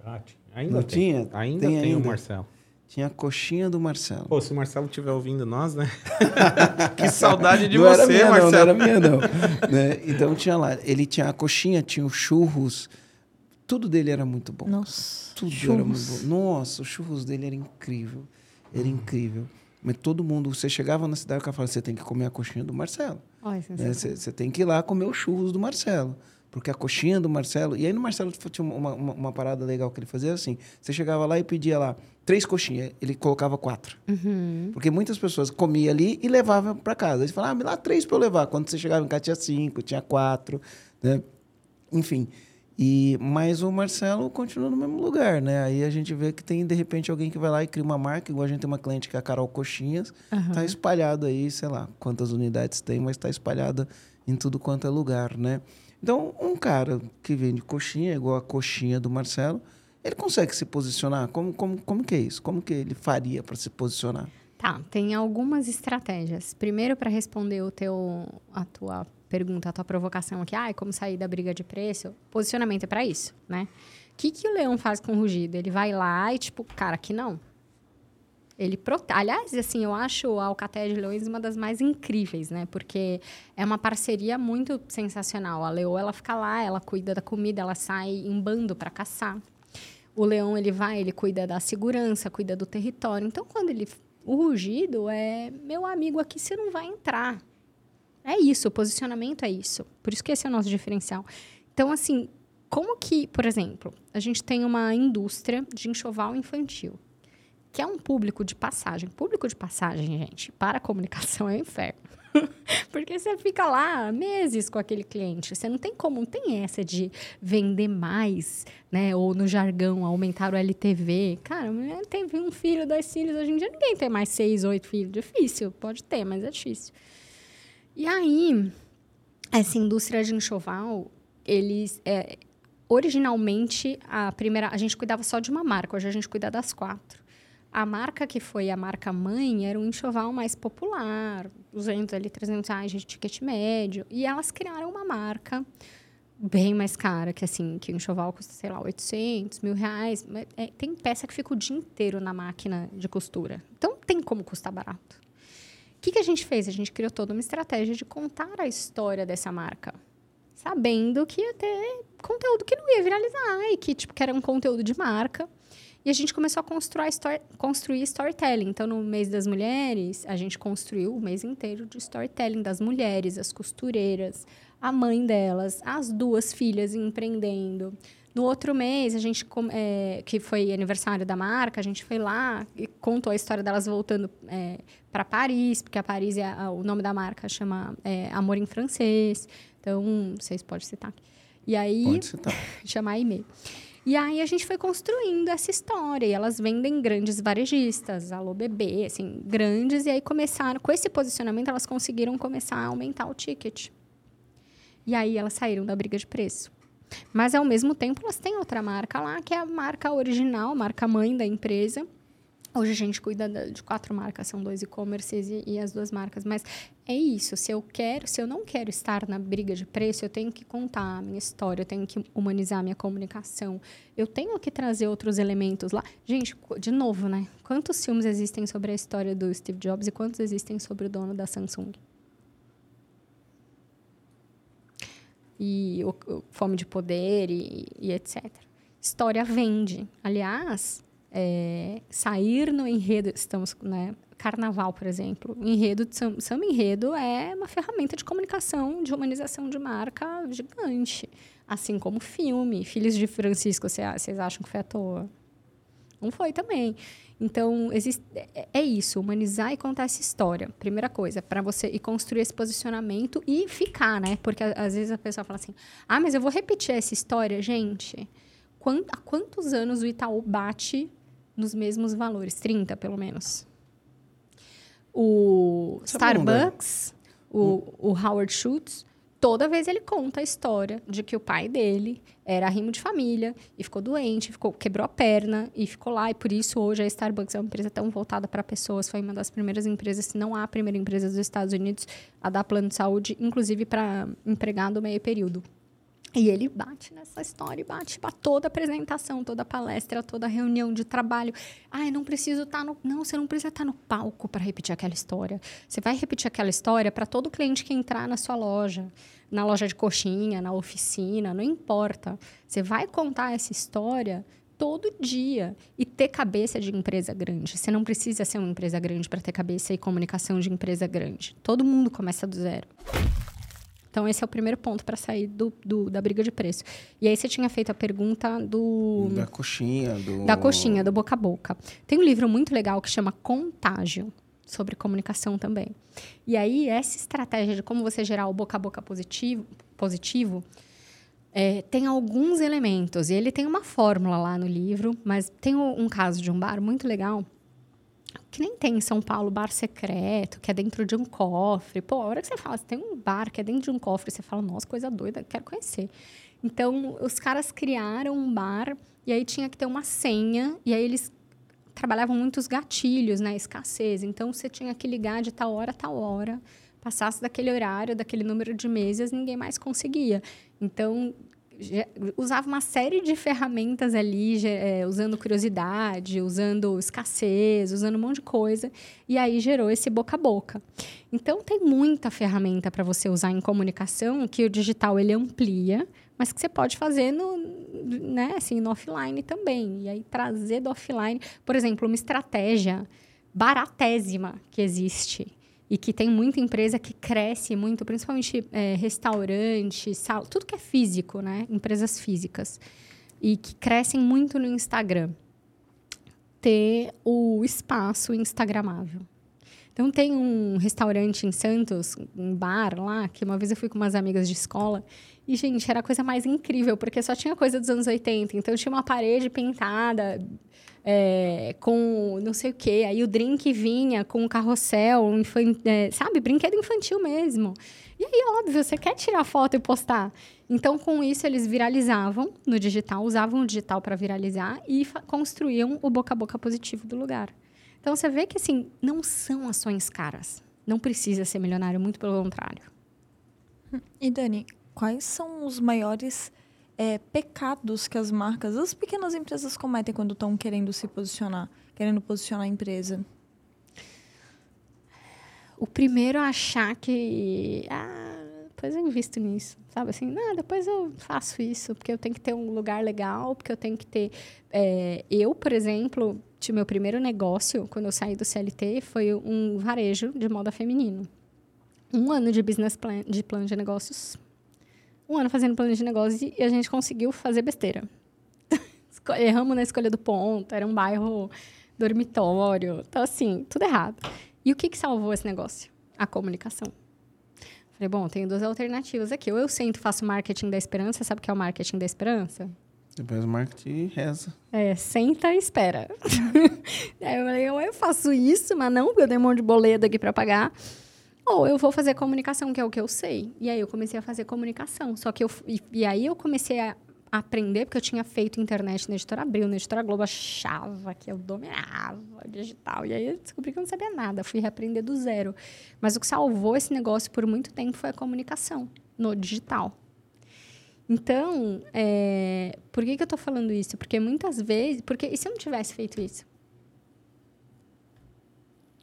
Ah, ainda Não tem. tinha? Ainda Tem tem, o ainda. Marcelo. Tinha a coxinha do Marcelo. Pô, se o Marcelo estiver ouvindo nós, né? que saudade de não você, era minha, Marcelo. Não, não era minha, não. Né? Então tinha lá. Ele tinha a coxinha, tinha os churros. Tudo dele era muito bom. Nossa. Tudo churros. era muito bom. Nossa, os churros dele era incrível. Era incrível. Mas todo mundo, você chegava na cidade o cara falava, você tem que comer a coxinha do Marcelo. Olha, né? Você você tem que ir lá comer os churros do Marcelo. Porque a coxinha do Marcelo... E aí no Marcelo tinha uma, uma, uma parada legal que ele fazia assim. Você chegava lá e pedia lá três coxinhas. Ele colocava quatro. Uhum. Porque muitas pessoas comiam ali e levavam para casa. Eles falavam, ah, me dá três para eu levar. Quando você chegava em casa tinha cinco, tinha quatro, né? Enfim. E, mas o Marcelo continua no mesmo lugar, né? Aí a gente vê que tem, de repente, alguém que vai lá e cria uma marca, igual a gente tem uma cliente que é a Carol Coxinhas, Aham. tá espalhado aí, sei lá, quantas unidades tem, mas está espalhada em tudo quanto é lugar, né? Então, um cara que vende coxinha, igual a coxinha do Marcelo, ele consegue se posicionar? Como, como, como que é isso? Como que ele faria para se posicionar? Tá, tem algumas estratégias. Primeiro, para responder o teu, a tua pergunta, a tua provocação aqui, ah, como sair da briga de preço? Posicionamento é para isso, né? O que, que o leão faz com o rugido? Ele vai lá e, tipo, cara, aqui não. Ele protege. Aliás, assim, eu acho a Alcatéia de Leões uma das mais incríveis, né? Porque é uma parceria muito sensacional. A leoa, ela fica lá, ela cuida da comida, ela sai em bando para caçar. O leão, ele vai, ele cuida da segurança, cuida do território. Então, quando ele... O rugido é, meu amigo, aqui você não vai entrar. É isso, o posicionamento é isso. Por isso que esse é o nosso diferencial. Então, assim, como que, por exemplo, a gente tem uma indústria de enxoval infantil, que é um público de passagem. Público de passagem, gente, para a comunicação é um inferno. Porque você fica lá meses com aquele cliente. Você não tem como, não tem essa de vender mais, né? Ou no jargão, aumentar o LTV. Cara, teve um filho, dois filhos. Hoje em dia ninguém tem mais seis, oito filhos. Difícil, pode ter, mas é difícil. E aí, essa indústria de enxoval, eles. é, originalmente, a primeira. A gente cuidava só de uma marca, hoje a gente cuida das quatro. A marca que foi a marca mãe era um enxoval mais popular, 200 ali, 300 reais de ticket médio. E elas criaram uma marca bem mais cara, que assim, que o enxoval custa, sei lá, 800, mil reais. É, tem peça que fica o dia inteiro na máquina de costura. Então, tem como custar barato. Que, que a gente fez? A gente criou toda uma estratégia de contar a história dessa marca. Sabendo que ia ter conteúdo que não ia viralizar e que, tipo, que era um conteúdo de marca. E a gente começou a construir, story, construir storytelling. Então, no mês das mulheres, a gente construiu o mês inteiro de storytelling das mulheres, as costureiras, a mãe delas, as duas filhas empreendendo. No outro mês, a gente, é, que foi aniversário da marca, a gente foi lá e contou a história delas voltando é, para Paris, porque a Paris é a, o nome da marca chama é, Amor em francês. Então, vocês podem citar. E aí, Pode citar. chamar e-mail. E aí a gente foi construindo essa história. E elas vendem grandes varejistas, Alô Bebê, assim, grandes. E aí começaram, com esse posicionamento, elas conseguiram começar a aumentar o ticket. E aí elas saíram da briga de preço. Mas, ao mesmo tempo, elas têm outra marca lá, que é a marca original, a marca mãe da empresa. Hoje a gente cuida de quatro marcas, são dois e-commerces e, e, as duas marcas. Mas é isso, se eu quero, se eu não quero estar na briga de preço, eu tenho que contar a minha história, eu tenho que humanizar a minha comunicação, eu tenho que trazer outros elementos lá. Gente, de novo, né? Quantos filmes existem sobre a história do Steve Jobs e quantos existem sobre o dono da Samsung? E o, o fome de poder e, e, etc. História vende. Aliás, é, sair no enredo, estamos, né? Carnaval, por exemplo, enredo de samba, samba enredo é uma ferramenta de comunicação, de humanização de marca gigante, assim como filme. Filhos de Francisco, vocês acham que foi à toa? Não foi também. Então, existe, é, é isso, humanizar e contar essa história. Primeira coisa, para você ir construir esse posicionamento e ficar, né? Porque às vezes a pessoa fala assim: ah, mas eu vou repetir essa história. Gente, quant, há quantos anos o Itaú bate nos mesmos valores? 30, pelo menos. O Starbucks, é né? o, o Howard Schultz, toda vez ele conta a história de que o pai dele era rimo de família e ficou doente, ficou, quebrou a perna e ficou lá. E por isso hoje a Starbucks é uma empresa tão voltada para pessoas. Foi uma das primeiras empresas, se não a primeira empresa dos Estados Unidos a dar plano de saúde, inclusive para empregado meio período. E ele bate nessa história, bate para toda apresentação, toda palestra, toda reunião de trabalho. Ai, não preciso estar tá no. Não, você não precisa estar tá no palco para repetir aquela história. Você vai repetir aquela história para todo cliente que entrar na sua loja, na loja de coxinha, na oficina, não importa. Você vai contar essa história todo dia e ter cabeça de empresa grande. Você não precisa ser uma empresa grande para ter cabeça e comunicação de empresa grande. Todo mundo começa do zero. Então, esse é o primeiro ponto para sair do, do, da briga de preço. E aí, você tinha feito a pergunta do... Da coxinha, do... Da coxinha, do boca a boca. Tem um livro muito legal que chama Contágio, sobre comunicação também. E aí, essa estratégia de como você gerar o boca a boca positivo, positivo é, tem alguns elementos. E ele tem uma fórmula lá no livro, mas tem um, um caso de um bar muito legal que nem tem em São Paulo bar secreto, que é dentro de um cofre. Pô, a hora que você fala, você tem um bar que é dentro de um cofre, você fala, nossa, coisa doida, quero conhecer. Então, os caras criaram um bar e aí tinha que ter uma senha, e aí eles trabalhavam muitos gatilhos, né? Escassez. Então, você tinha que ligar de tal hora a tal hora. Passasse daquele horário, daquele número de mesas, ninguém mais conseguia. Então, usava uma série de ferramentas ali, é, usando curiosidade, usando escassez, usando um monte de coisa, e aí gerou esse boca a boca. Então tem muita ferramenta para você usar em comunicação que o digital ele amplia, mas que você pode fazer no, né, assim, no offline também. E aí trazer do offline, por exemplo, uma estratégia baratésima que existe e que tem muita empresa que cresce muito, principalmente é, restaurante, sal, tudo que é físico, né? Empresas físicas. E que crescem muito no Instagram. Ter o espaço instagramável. Então, tem um restaurante em Santos, um bar lá, que uma vez eu fui com umas amigas de escola. E, gente, era a coisa mais incrível, porque só tinha coisa dos anos 80. Então, tinha uma parede pintada é, com não sei o quê. Aí o drink vinha com um carrossel, é, sabe? Brinquedo infantil mesmo. E aí, óbvio, você quer tirar foto e postar. Então, com isso, eles viralizavam no digital, usavam o digital para viralizar e construíam o boca a boca positivo do lugar. Então, você vê que, assim, não são ações caras. Não precisa ser milionário, muito pelo contrário. E, Dani, quais são os maiores é, pecados que as marcas, as pequenas empresas cometem quando estão querendo se posicionar, querendo posicionar a empresa? O primeiro é achar que. Ah, depois eu invisto nisso, sabe? Assim, não, depois eu faço isso, porque eu tenho que ter um lugar legal, porque eu tenho que ter... É, eu, por exemplo, tive meu primeiro negócio, quando eu saí do CLT, foi um varejo de moda feminino. Um ano de business plan, de plano de negócios. Um ano fazendo plano de negócios e a gente conseguiu fazer besteira. Erramos na escolha do ponto, era um bairro dormitório. Então, assim, tudo errado. E o que, que salvou esse negócio? A comunicação. Falei, bom, tenho duas alternativas aqui. Ou eu sento faço marketing da esperança. Sabe o que é o marketing da esperança? Depois o marketing reza. É, senta e espera. Aí eu falei, ou eu faço isso, mas não, porque eu tenho um monte de boleto aqui para pagar. Ou eu vou fazer comunicação, que é o que eu sei. E aí eu comecei a fazer comunicação. Só que eu. E, e aí eu comecei a aprender, porque eu tinha feito internet na editora Abril, na editora Globo, achava que eu dominava digital. E aí eu descobri que eu não sabia nada, fui reaprender do zero. Mas o que salvou esse negócio por muito tempo foi a comunicação no digital. Então, é, por que, que eu estou falando isso? Porque muitas vezes. Porque, e se eu não tivesse feito isso?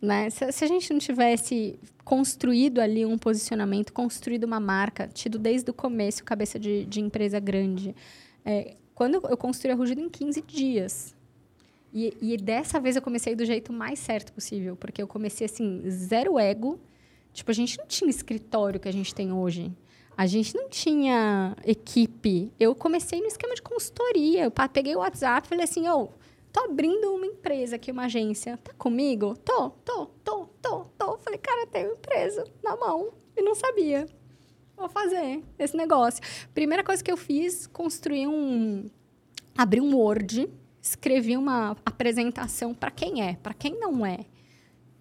Né? Se, se, a gente não tivesse construído ali um posicionamento, construído uma marca, tido desde o começo cabeça de, de empresa grande. É, quando eu, construí a Rugido em 15 dias. E, e, dessa vez eu comecei do jeito mais certo possível, porque eu comecei assim, zero ego. Tipo, a gente não tinha escritório que a gente tem hoje. A gente não tinha equipe. Eu comecei no esquema de consultoria. Eu peguei o WhatsApp e falei assim, ô, oh, tô abrindo uma empresa aqui, uma agência. Tá comigo? Tô, tô, tô, tô, tô. Falei, cara, tenho empresa na mão. E não sabia. Vou fazer esse negócio. Primeira coisa que eu fiz, construir um... Abri um Word, escrevi uma apresentação para quem é, para quem não é.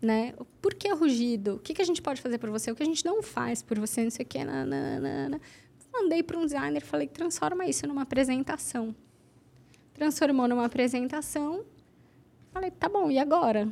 Né? Por que rugido? O que, que a gente pode fazer por você? O que a gente não faz por você? Não sei o que. Mandei para um designer, falei, transforma isso numa apresentação transformou numa apresentação. Falei, tá bom, e agora?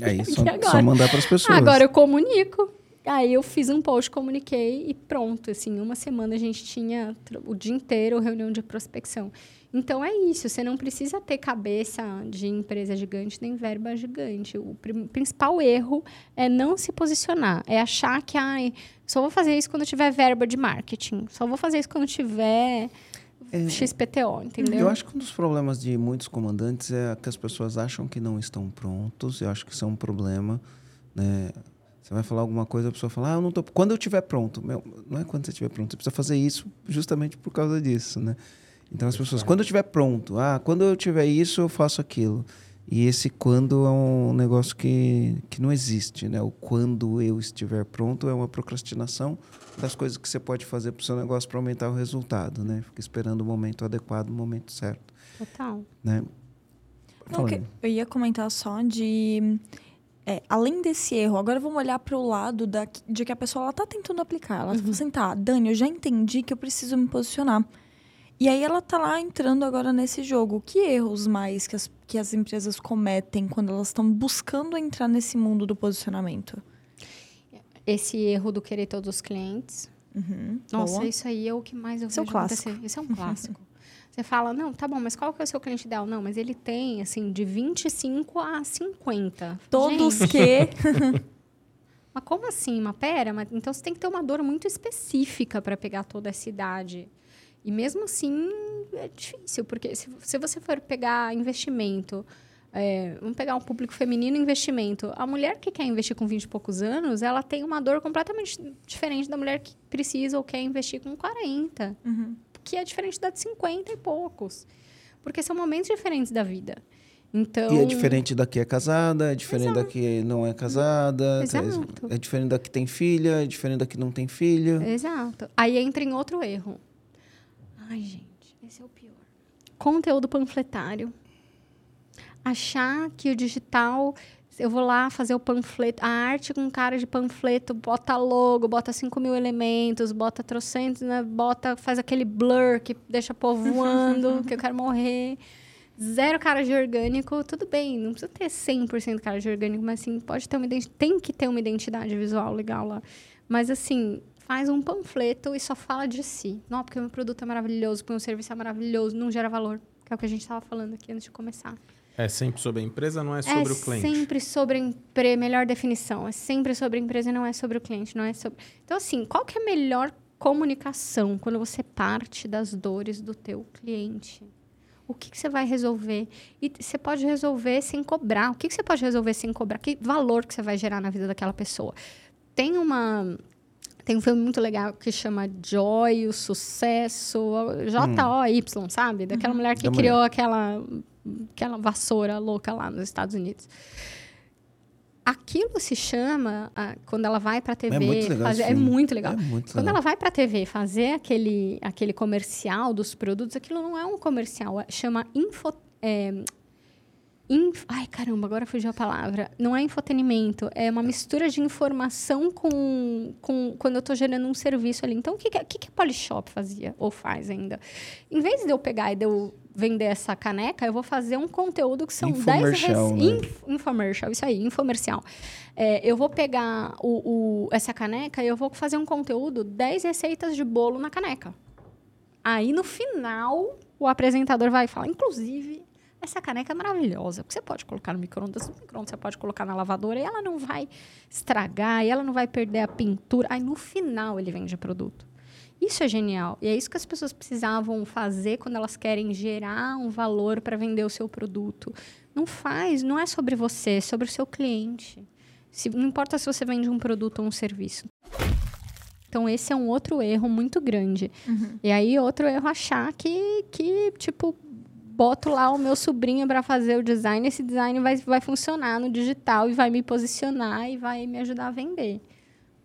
É isso, só mandar para as pessoas. Agora eu comunico. Aí eu fiz um post, comuniquei e pronto. Assim, uma semana a gente tinha o dia inteiro reunião de prospecção. Então é isso, você não precisa ter cabeça de empresa gigante nem verba gigante. O principal erro é não se posicionar, é achar que ai, só vou fazer isso quando tiver verba de marketing, só vou fazer isso quando tiver é, XPTO, entendeu? Eu acho que um dos problemas de muitos comandantes é que as pessoas acham que não estão prontos. Eu acho que isso é um problema. Né? Você vai falar alguma coisa, a pessoa fala, ah, eu não tô. Quando eu estiver pronto. Meu, não é quando você estiver pronto, você precisa fazer isso justamente por causa disso, né? Então as pessoas, quando eu estiver pronto, ah, quando eu tiver isso, eu faço aquilo. E esse quando é um negócio que, que não existe, né? O quando eu estiver pronto é uma procrastinação das coisas que você pode fazer para o seu negócio para aumentar o resultado, né? Fica esperando o momento adequado, o momento certo. Total. Né? Não, eu ia comentar só de... É, além desse erro, agora vamos olhar para o lado da, de que a pessoa está tentando aplicar. Ela está uhum. assim, tá, Dani, eu já entendi que eu preciso me posicionar. E aí ela tá lá entrando agora nesse jogo. Que erros mais que as, que as empresas cometem quando elas estão buscando entrar nesse mundo do posicionamento? Esse erro do querer todos os clientes. Uhum, Nossa, boa. isso aí é o que mais eu Isso vejo é um acontecer. Clássico. Isso é um clássico. Você fala, não, tá bom, mas qual que é o seu cliente ideal? Não, mas ele tem, assim, de 25 a 50. Todos Gente. que... mas como assim? Mas pera, mas, então você tem que ter uma dor muito específica para pegar toda essa idade. E mesmo assim, é difícil, porque se, se você for pegar investimento, é, vamos pegar um público feminino investimento. A mulher que quer investir com 20 e poucos anos, ela tem uma dor completamente diferente da mulher que precisa ou quer investir com 40. Uhum. Que é diferente da de 50 e poucos. Porque são momentos diferentes da vida. Então... E é diferente da que é casada, é diferente Exato. da que não é casada, Exato. é diferente da que tem filha, é diferente da que não tem filha. Exato. Aí entra em outro erro. Ai, gente, esse é o pior. Conteúdo panfletário. Achar que o digital eu vou lá fazer o panfleto, a arte com cara de panfleto, bota logo, bota 5 mil elementos, bota trocentos, né? bota, faz aquele blur que deixa o povo voando, que eu quero morrer. Zero cara de orgânico, tudo bem, não precisa ter 100% cara de orgânico, mas assim, pode ter uma tem que ter uma identidade visual legal lá. Mas assim, faz um panfleto e só fala de si. Não, porque o meu produto é maravilhoso, porque o meu serviço é maravilhoso, não gera valor. Que é o que a gente estava falando aqui antes de começar. É sempre sobre a empresa, não é sobre é o cliente. sempre sobre a empresa, melhor definição, é sempre sobre a empresa e não é sobre o cliente, não é sobre... Então, assim, qual que é a melhor comunicação quando você parte das dores do teu cliente? O que, que você vai resolver? E você pode resolver sem cobrar. O que, que você pode resolver sem cobrar? Que valor que você vai gerar na vida daquela pessoa? Tem uma... Tem um filme muito legal que chama Joy, o Sucesso, J-O-Y, sabe? Daquela mulher que Da criou mulher. aquela, aquela vassoura louca lá nos Estados Unidos. Aquilo se chama, ah, quando ela vai para a TV, É muito legal fazer, é muito legal. É muito Quando legal. ela vai para a TV fazer aquele, aquele comercial dos produtos, aquilo não é um comercial, é- chama info, é, inf- ai, caramba, agora fugiu a palavra. Não é infotenimento, é uma mistura de informação com, com quando eu estou gerando um serviço ali. Então, o que, que, que que a Polishop fazia ou faz ainda? Em vez de eu pegar e de eu vender essa caneca, eu vou fazer um conteúdo que são 10 Infomercial, né? Inf, infomercial, isso aí, infomercial. É, eu vou pegar o, o- essa caneca e eu vou fazer um conteúdo 10 receitas de bolo na caneca. Aí, no final, o apresentador vai falar, inclusive, essa caneca é maravilhosa. Porque você pode colocar no micro-ondas, no micro-ondas você pode colocar na lavadora e ela não vai estragar, e ela não vai perder a pintura. Aí, no final, ele vende produto. Isso é genial. E é isso que as pessoas precisavam fazer quando elas querem gerar um valor para vender o seu produto. Não faz, não é sobre você, é sobre o seu cliente. Se- não importa se você vende um produto ou um serviço. Então, esse é um outro erro muito grande. E aí, outro erro achar que, que tipo, boto lá o meu sobrinho para fazer o design, esse design vai, vai funcionar no digital e vai me posicionar e vai me ajudar a vender.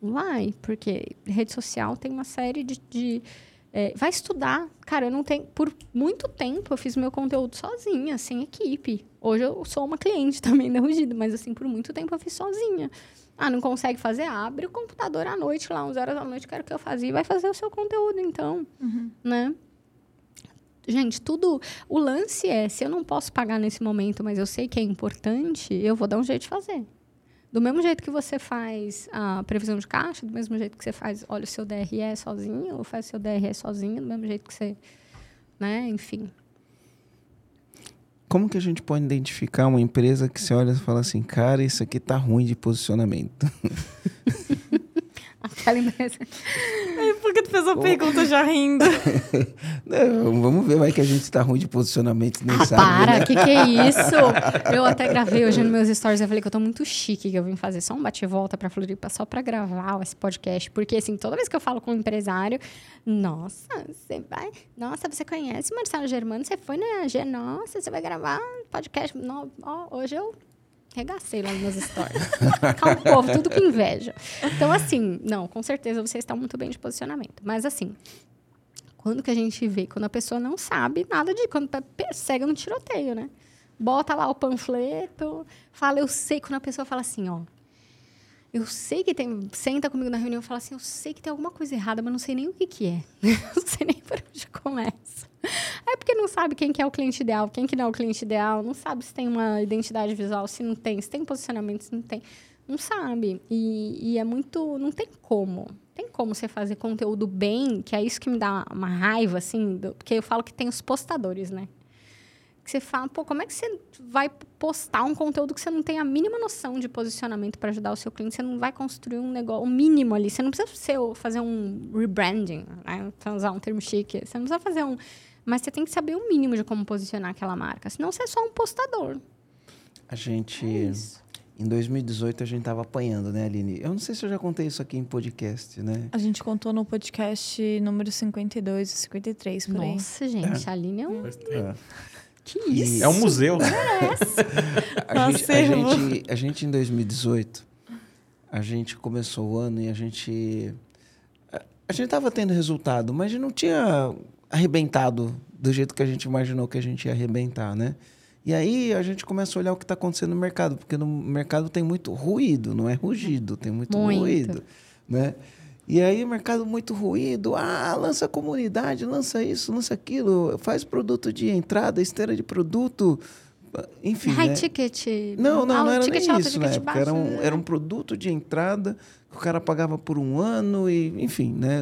Vai, porque rede social tem uma série de. de é, vai estudar. Cara, eu não tenho. Por muito tempo eu fiz meu conteúdo sozinha, sem equipe. Hoje eu sou uma cliente também da Rugido, mas assim, por muito tempo eu fiz sozinha. Ah, não consegue fazer? Abre o computador à noite, lá, 11 horas da noite, quero que eu fazia, e vai fazer o seu conteúdo, então. Né? Gente, tudo. O lance é: se eu não posso pagar nesse momento, mas eu sei que é importante, eu vou dar um jeito de fazer. Do mesmo jeito que você faz a previsão de caixa, do mesmo jeito que você faz, olha o seu DRE sozinho, ou faz o seu DRE sozinho, do mesmo jeito que você. Né? Enfim. Como que a gente pode identificar uma empresa que você olha e fala assim, cara, isso aqui tá ruim de posicionamento? Aquela empresa. Ai, Por que tu fez a pergunta já rindo? Não, vamos ver, vai que a gente tá ruim de posicionamento, nem Ah, sabe. para, né? que que é isso? Eu até gravei hoje nos meus stories, eu falei que eu tô muito chique, que eu vim fazer só um bate-volta pra Floripa, só pra gravar esse podcast. Porque, assim, toda vez que eu falo com um empresário, nossa, você vai... Nossa, você conhece o Marcelo Germano? Você foi na G... Nossa, você vai gravar um podcast? No, ó, hoje eu regacei lá nos meus stories. Um povo, tudo com inveja. Então, assim, não, com certeza você está muito bem de posicionamento. Mas, assim, quando que a gente vê? Quando a pessoa não sabe nada de... Quando pe- persegue no tiroteio, né? Bota lá o panfleto, fala, eu sei. Quando a pessoa fala assim, ó... Eu sei que tem... Senta comigo na reunião e fala assim, eu sei que tem alguma coisa errada, mas não sei nem o que que é. não sei nem por onde começa. É porque não sabe quem que é o cliente ideal, quem que não é o cliente ideal, não sabe se tem uma identidade visual, se não tem, se tem posicionamento, se não tem. Não sabe. E, e é muito. Não tem como. Tem como você fazer conteúdo bem, que é isso que me dá uma raiva, assim, do- porque eu falo que tem os postadores, né? Que você fala, pô, como é que você vai postar um conteúdo que você não tem a mínima noção de posicionamento para ajudar o seu cliente? Você não vai construir um negócio, um mínimo ali. Você não precisa ser, fazer um rebranding, né? Pra usar um termo chique. Você não precisa fazer um. Mas você tem que saber o mínimo de como posicionar aquela marca. Senão você é só um postador. A gente, É isso. em 2018, a gente tava apanhando, né, Aline? Eu não sei se eu já contei isso aqui em podcast, né? A gente contou no podcast número 52 e 53, por aí. Nossa, gente, a Aline é um. É. Que isso? É um museu. A gente, a, gente, a gente, em 2018, a gente começou o ano e a gente... A, gente tava tendo resultado, mas a gente não tinha arrebentado do jeito que a gente imaginou que a gente ia arrebentar, né? E aí a gente começa a olhar o que está acontecendo no mercado, porque no mercado tem muito ruído, não é rugido, tem muito, Muito. ruído, né? E aí o mercado muito ruído, ah, lança comunidade, lança isso, lança aquilo, faz produto de entrada, esteira de produto, enfim, High né? ticket. Não, não, ah, não era nem alto, isso época. baixo, Era um, né? era um produto de entrada que o cara pagava por um ano e, enfim, né?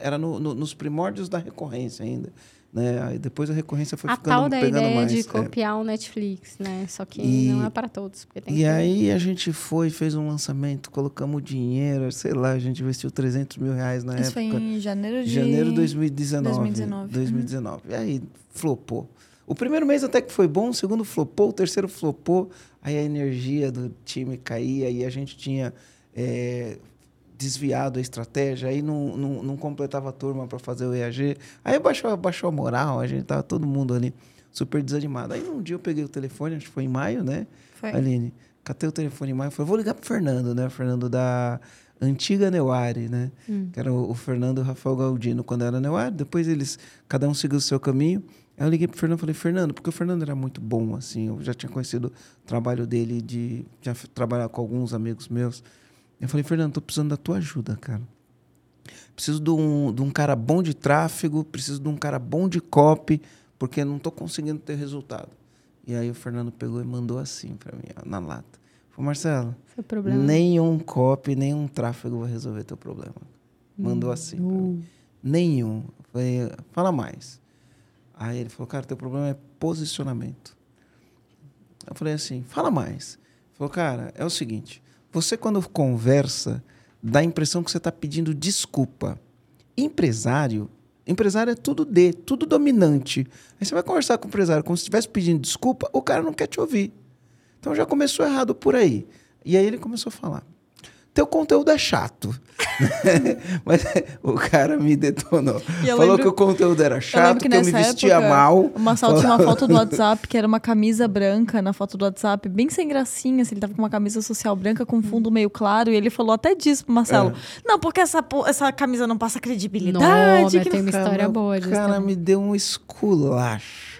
Era no- no- nos primórdios da recorrência ainda. Né? Aí depois a recorrência foi a ficando tal da pegando ideia mais. de é. copiar o Netflix, né? Só que E- não é para todos. Porque tem E que- aí a gente foi, fez um lançamento, colocamos dinheiro, sei lá, a gente investiu 300 mil reais na Isso foi época. em janeiro de... Janeiro de 2019. 2019. 2019. E aí, flopou. O primeiro mês até que foi bom, o segundo flopou, o terceiro flopou. Aí a energia do time caía e a gente tinha é, desviado a estratégia, aí não, não, não completava a turma para fazer o EAG. Aí baixou, baixou a moral, a gente tava todo mundo ali super desanimado. Aí um dia eu peguei o telefone, acho que foi em maio, né? Foi. Aline, catei o telefone em maio e falei, vou ligar pro Fernando, né? O Fernando da antiga Neuari, né? Hum. Que era o, o Fernando e o Rafael Galdino quando era Neuari. Depois eles, cada um seguiu o seu caminho. Aí eu liguei pro Fernando e falei, Fernando, porque o Fernando era muito bom, assim. Eu já tinha conhecido o trabalho dele, de já trabalhar com alguns amigos meus. Eu falei, Fernando, tô precisando da tua ajuda, cara. Preciso de um, de um cara bom de tráfego, preciso de um cara bom de copy, porque não tô conseguindo ter resultado. E aí o Fernando pegou e mandou assim para mim, ó, na lata. Falei, Marcelo, nenhum copy, nenhum tráfego vai resolver teu problema. Mandou assim. pra mim. Nenhum. Eu Falei, fala mais. Aí ele falou, cara, teu problema é posicionamento. Eu falei assim, fala mais. Ele falou, cara, é o seguinte, você quando conversa, dá a impressão que você está pedindo desculpa. Empresário, empresário é tudo D, tudo dominante. Aí você vai conversar com o empresário como se estivesse pedindo desculpa, o cara não quer te ouvir. Então já começou errado por aí. E aí ele começou a falar. Teu conteúdo é chato. Mas o cara me detonou. Eu Falou lembro- que o conteúdo era Eu chato, lembro que, que eu me vestia época, mal. O Marcelo tinha uma foto do WhatsApp que era uma camisa branca na foto do WhatsApp, bem sem gracinha. Assim, ele tava com uma camisa social branca com fundo meio claro. E ele falou até disso pro Marcelo. Não, porque essa, essa camisa não passa credibilidade. Nossa, que tem uma Cara, história o boa disso cara também. me deu um esculacho.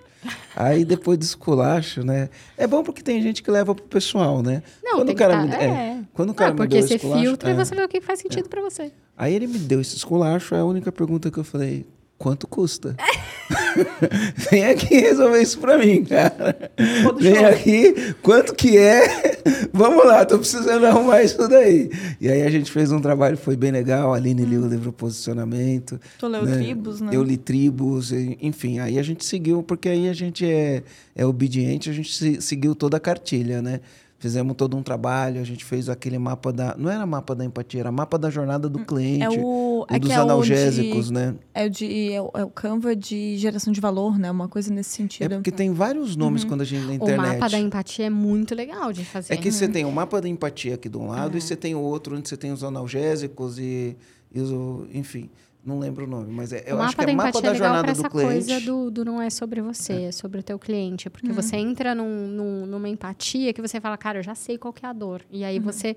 Aí depois do esculacho, né? É bom porque tem gente que leva pro pessoal, né? Não, quando o cara que me, tá- é, é. quando o cara Ah, me porque deu você esculacho, filtra e é. você vê o que faz sentido pra você. Aí ele me deu esse esculacho, a única pergunta que eu falei, quanto custa? Vem aqui resolver isso pra mim, cara. Vem aqui, quanto que é? Vamos lá, tô precisando arrumar isso daí. E aí a gente fez um trabalho, foi bem legal, a Aline liu o livro Posicionamento. Tu leu Tribos, né? Eu li Tribos, enfim, aí a gente seguiu, porque aí a gente é, é obediente, a gente se- seguiu toda a cartilha, né? Fizemos todo um trabalho, a gente fez aquele mapa da. Não era mapa da empatia, era mapa da jornada do cliente. É o. É dos é o analgésicos, de, né? É o, de, é, o, é o Canva de geração de valor, né? Uma coisa nesse É sentido. porque tem vários nomes quando a gente na O internet. mapa da empatia é muito legal de fazer. É que você tem o mapa da empatia aqui de um lado e você tem o outro onde você tem os analgésicos e, e os, enfim, não lembro o nome, mas é, eu o acho mapa que da é mapa empatia da é legal jornada pra do essa cliente. coisa do, do não é sobre você, é, sobre o teu cliente. Porque Uhum. você entra num, num- numa empatia que você fala, cara, eu já sei qual que é a dor. E Uhum. aí você...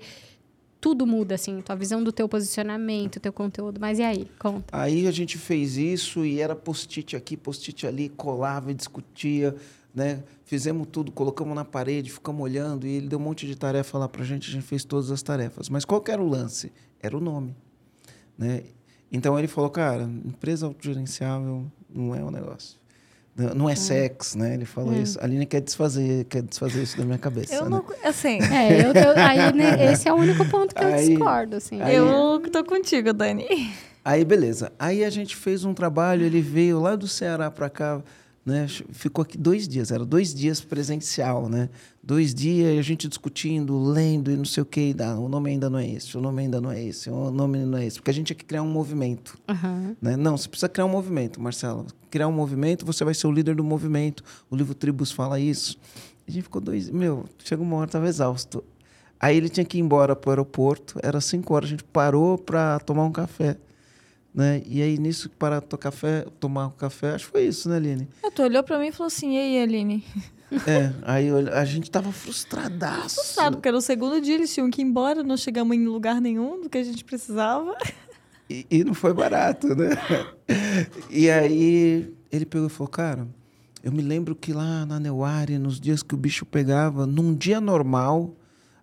Tudo muda, assim, tua visão do teu posicionamento, teu conteúdo. Mas e aí? Conta. Aí a gente fez isso e era post-it aqui, post-it ali, colava e discutia, né? Fizemos tudo, colocamos na parede, ficamos olhando e ele deu um monte de tarefa lá pra gente, a gente fez todas as tarefas. Mas qual que era o lance? Era o nome, né? Então ele falou, cara, empresa autogerenciável não é um negócio. Não- Não é sex, né? Ele falou É. isso. A Aline quer desfazer, quer desfazer isso da minha cabeça. Eu né? não. Assim. É, eu, eu- aí, né, esse é o único ponto que eu Aí- discordo, assim. aí- Eu tô contigo, Dani. Aí, beleza. Aí a gente fez um trabalho, ele veio lá do Ceará para cá, né? Ficou aqui dois dias, era dois dias presencial, né? Dois dias, a gente discutindo, lendo e não sei o que. Ah, o nome ainda não é esse, o nome ainda não é esse, o nome não é esse. Porque a gente tinha que criar um movimento. Aham. Né? Não, você precisa criar um movimento, Marcelo. Criar um movimento, você vai ser o líder do movimento. O livro Tribus fala isso. A gente ficou dois. Meu, chegou uma hora, estava exausto. Aí ele tinha que ir embora para o aeroporto, era cinco horas, a gente parou para tomar um café. Né? E aí, nisso, para café, tomar um café, acho que foi isso, né, Aline? É, tu olhou pra mim e falou assim: e aí, Aline? é, aí eu- a gente tava frustradaço. Sabe, porque era o segundo dia, eles tinham que ir embora, não chegamos em lugar nenhum do que a gente precisava. E, e não foi barato, né? E aí ele pegou e falou, cara, eu me lembro que lá na Neuari, nos dias que o bicho pegava, num dia normal,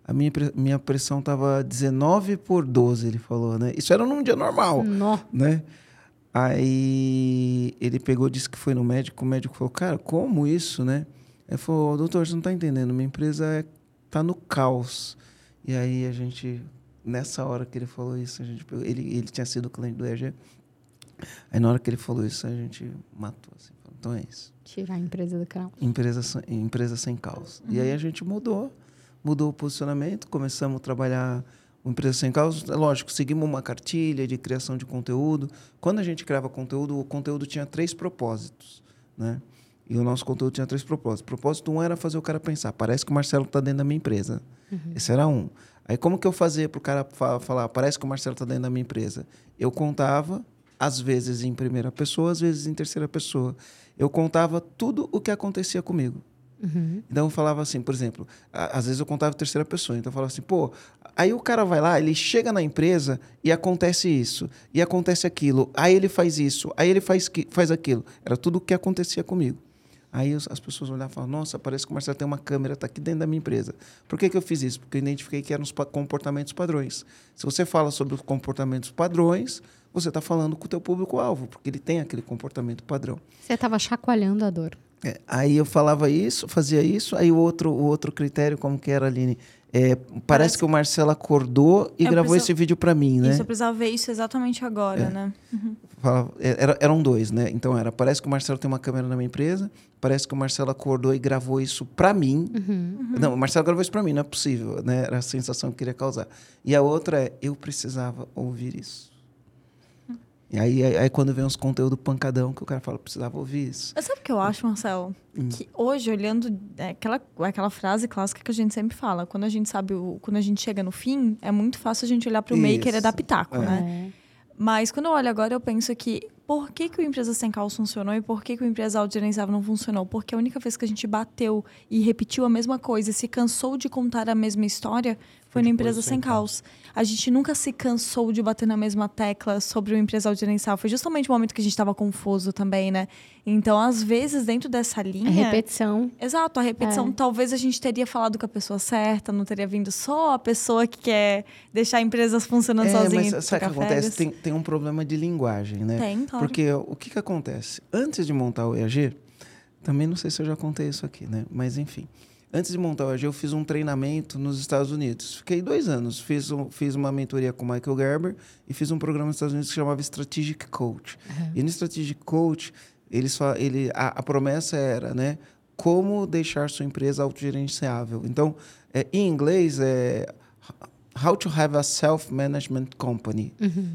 a minha, minha pressão tava 19 por 12, ele falou, né? Isso era num dia normal, Nó. né? Aí ele pegou, disse que foi no médico, o médico falou, cara, como isso, né? Ele falou, doutor, você não tá entendendo, minha empresa é, tá no caos. E aí a gente, nessa hora que ele falou isso, a gente pegou, ele, ele tinha sido cliente do EG. Aí na hora que ele falou isso, a gente matou, assim, falou, então é isso. Tirar a empresa do canal. Empresa, sem- empresa sem caos. E Uhum. aí a gente mudou, mudou o posicionamento, começamos a trabalhar o Empresa Sem Caos. É lógico, seguimos uma cartilha de criação de conteúdo. Quando a gente criava conteúdo, o conteúdo tinha três propósitos, né? E o nosso conteúdo tinha três propósitos. O propósito um era fazer o cara pensar, parece que o Marcelo está dentro da minha empresa. Esse era um. Aí como que eu fazia para o cara fa- falar, parece que o Marcelo está dentro da minha empresa? Eu contava, às vezes em primeira pessoa, às vezes em terceira pessoa. Eu contava tudo o que acontecia comigo. Então eu falava assim, por exemplo, a- às vezes eu contava em terceira pessoa, então eu falava assim, pô, aí o cara vai lá, ele chega na empresa e acontece isso, e acontece aquilo, aí ele faz isso, aí ele faz, que- faz aquilo. Era tudo o que acontecia comigo. Aí as pessoas olhavam e falavam, nossa, parece que o Marcelo tem uma câmera, está aqui dentro da minha empresa. Por que, que eu fiz isso? Porque eu identifiquei que eram os comportamentos padrões. Se você fala sobre os comportamentos padrões, você está falando com o teu público-alvo, porque ele tem aquele comportamento padrão. Você estava chacoalhando a dor. É, aí eu falava isso, fazia isso, aí o outro, o outro critério, como que era, Aline? É, parece, Parece- que o Marcelo acordou e Eu gravou preciso- esse vídeo para mim, né? Isso, eu precisava ver isso exatamente agora, né? Falava- é, era- eram dois, né? Então era, parece que o Marcelo tem uma câmera na minha empresa, parece que o Marcelo acordou e gravou isso para mim. Não, o Marcelo gravou isso para mim, não é possível, né? Era a sensação que eu queria causar. E a outra é, eu precisava ouvir isso. E aí, aí, aí quando vem uns conteúdo pancadão que o cara fala, precisava ouvir isso. Mas sabe o que eu acho, Marcelo? Hum. Que hoje, olhando é, aquela, aquela frase clássica que a gente sempre fala, quando a gente sabe, o, quando a gente chega no fim, é muito fácil a gente olhar para o meio e querer dar pitaco, É. né? Mas quando eu olho agora, eu penso que por que, que o Empresa Sem Caos funcionou e por que, que o Empresa Autogerenciável não funcionou? Porque a única vez que a gente bateu e repetiu a mesma coisa e se cansou de contar a mesma história foi na depois Empresa Sem Sem Caos. A gente nunca se cansou de bater na mesma tecla sobre o Empresa Autogerenciável. Foi justamente o momento que a gente estava confuso também, né? Então, às vezes, dentro dessa linha... repetição. Exato, a repetição. É. Talvez a gente teria falado com a pessoa certa, não teria vindo só a pessoa que quer deixar empresas funcionando É, sozinha. mas sabe o que acontece? Tem, tem um problema de linguagem, né? Tem, claro. Porque o que, que acontece? Antes de montar o EAG, também não sei se eu já contei isso aqui, né? Mas enfim. Antes de montar o EAG, eu fiz um treinamento nos Estados Unidos. Fiquei dois anos. Fiz, um- fiz uma mentoria com o Michael Gerber e fiz um programa nos Estados Unidos que chamava Strategic Coach. E no Strategic Coach, eles fa- ele, a, a promessa era, né? Como deixar sua empresa autogerenciável. Então, é, em inglês, é How to have a Self-Management Company,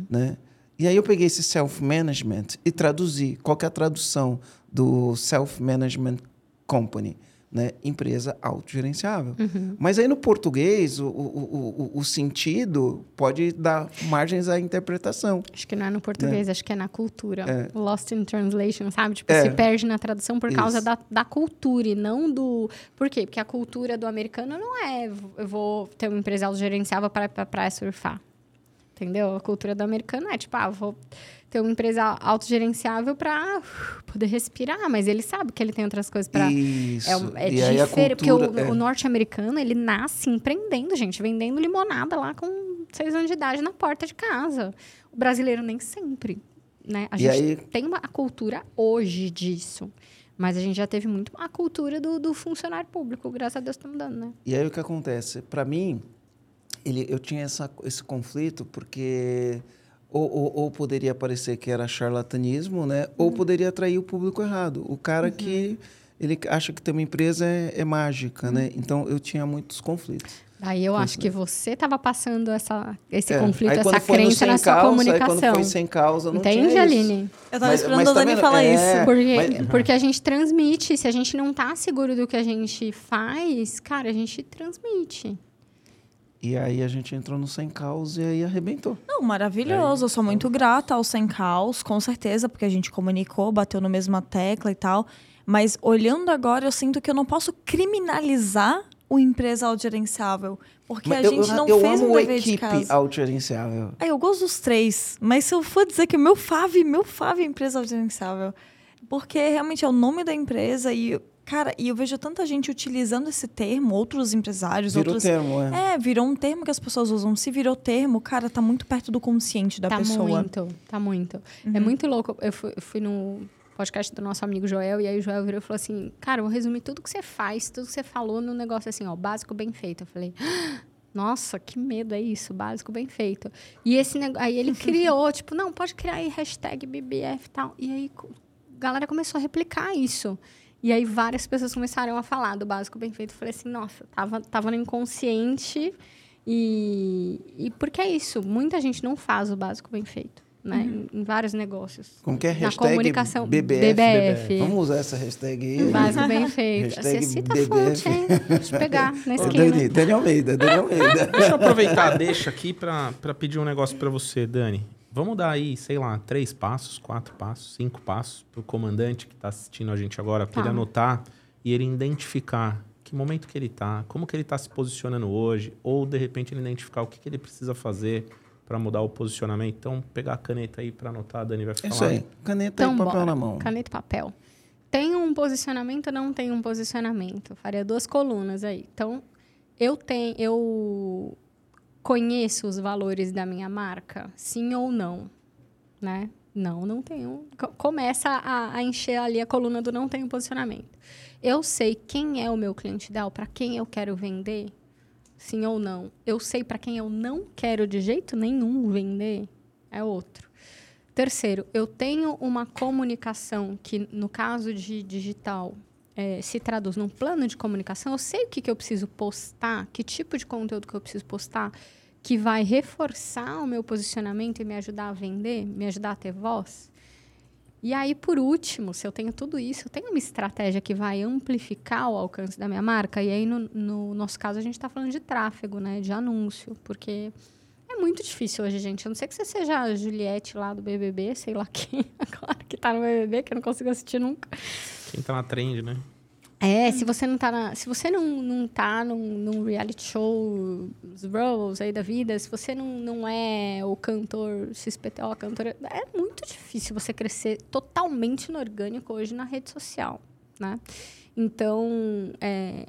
né? E aí eu peguei esse self-management e traduzi. Qual que é a tradução do self-management company? Né? Empresa autogerenciável. Mas aí no português, o, o, o, o- sentido pode dar margens à interpretação. Acho que não é no português, acho que é na cultura. Lost in translation, sabe? Tipo, É. se perde na tradução por causa da, da cultura e não do. Por quê? Porque a cultura do americano não é eu vou ter uma empresa autogerenciável para praia surfar. Entendeu? A cultura do americano é tipo, ah, vou ter uma empresa autogerenciável para poder respirar, mas ele sabe que ele tem outras coisas para Isso. é, é diferente, porque o, é. o norte-americano, ele nasce empreendendo, gente, vendendo limonada lá com seis anos de idade na porta de casa. O brasileiro nem sempre, né? A E gente aí- tem uma a cultura hoje disso. Mas a gente já teve muito a cultura do, do funcionário público, graças a Deus estamos dando, né? E aí o que acontece? Para mim, ele, eu tinha essa, esse conflito porque ou, ou, ou poderia parecer que era charlatanismo, né? Ou poderia atrair o público errado. O cara que ele acha que ter uma empresa é, é mágica, né? Então eu tinha muitos conflitos. Aí eu acho que você estava passando essa, esse É. conflito, Aí, essa crença na sua causa, comunicação. Aí quando foi sem causa, não Entende, tinha isso. Aline? Eu tava Mas- esperando mas a Dani falar É. isso. Porque, Mas- porque a gente transmite. Se a gente não tá seguro do que a gente faz, cara, a gente transmite. E aí a gente entrou no sem causa e aí arrebentou. Não, maravilhoso. Eu sou muito grata ao Sem Caos, com certeza, porque a gente comunicou, bateu na mesma tecla e tal. Mas olhando agora, eu sinto que eu não posso criminalizar o empresa autogerenciável. Porque Mas a gente eu, não eu fez amo um o dever de equipe casa. autogerenciável. É, eu gosto dos três, mas se eu for dizer que o meu FAV, meu FAV é empresa autogerenciável. Porque realmente é o nome da empresa e, cara, e eu vejo tanta gente utilizando esse termo, outros empresários, Virou outros. termo, é. É, virou um termo que as pessoas usam. Se virou termo, cara, tá muito perto do consciente da tá pessoa. muito, tá muito. É muito louco. Eu fui, eu fui no podcast do nosso amigo Joel, e aí o Joel virou e falou assim: Cara, eu vou resumir tudo que você faz, tudo que você falou no negócio assim, ó, básico bem feito. Eu falei. "Ah, Nossa, que medo é isso, básico bem feito. E esse nego... aí ele criou, tipo, não, pode criar aí hashtag BBF e tal. E aí co- galera começou a replicar isso. E aí várias pessoas começaram a falar do básico bem feito. Eu falei assim, nossa, tava, tava no inconsciente. E, e porque é isso, muita gente não faz o básico bem feito. Né? Uhum. Em, vários negócios. Como que é? Na Hashtag comunicação. BBF. BBF. Vamos usar essa hashtag aí. Básico bem feito. Você Hashtag cita a BBF. fonte, hein? Deixa eu pegar na esquina. Dani, Dani Almeida, Dani Almeida. Deixa eu aproveitar, deixa aqui pra pedir um negócio pra você, Dani. Vamos dar aí, sei lá, três passos, quatro passos, cinco passos pro comandante que tá assistindo a gente agora, Tá. ele anotar e ele identificar que momento que ele tá, como que ele tá se posicionando hoje, ou de repente ele identificar o que, que ele precisa fazer pra mudar o posicionamento. Então, pegar a caneta aí pra anotar, a Dani vai falar. isso aí. Caneta Então, e papel bora. na mão. Caneta e papel. Tem um posicionamento ou não tem um posicionamento? Faria duas colunas aí. Então, eu tenho, eu conheço os valores da minha marca? Sim ou não? Né? Não, não tenho. Co- Começa a, a encher ali a coluna do não tenho posicionamento. Eu sei quem é o meu cliente ideal, para quem eu quero vender? Sim ou não? Eu sei para quem eu não quero de jeito nenhum vender? É outro. Terceiro, eu tenho uma comunicação que, no caso de digital, eh, se traduz num plano de comunicação. Eu sei o que, que eu preciso postar, que tipo de conteúdo que eu preciso postar, que vai reforçar o meu posicionamento e me ajudar a vender, me ajudar a ter voz. E aí, por último, se eu tenho tudo isso, eu tenho uma estratégia que vai amplificar o alcance da minha marca. E aí, no, no nosso caso, a gente está falando de tráfego, né? De anúncio, porque é muito difícil hoje, gente. A não ser que você seja a Juliette lá do BBB, sei lá quem agora que tá no BBB, que eu não consigo assistir nunca. Quem tá na trend, né? É, se você não tá na, se você não, não tá num, num reality show, os Rolls aí da vida, se você não, não é o cantor XPTO, a cantora, é muito difícil você crescer totalmente no orgânico hoje na rede social, né? Então, é,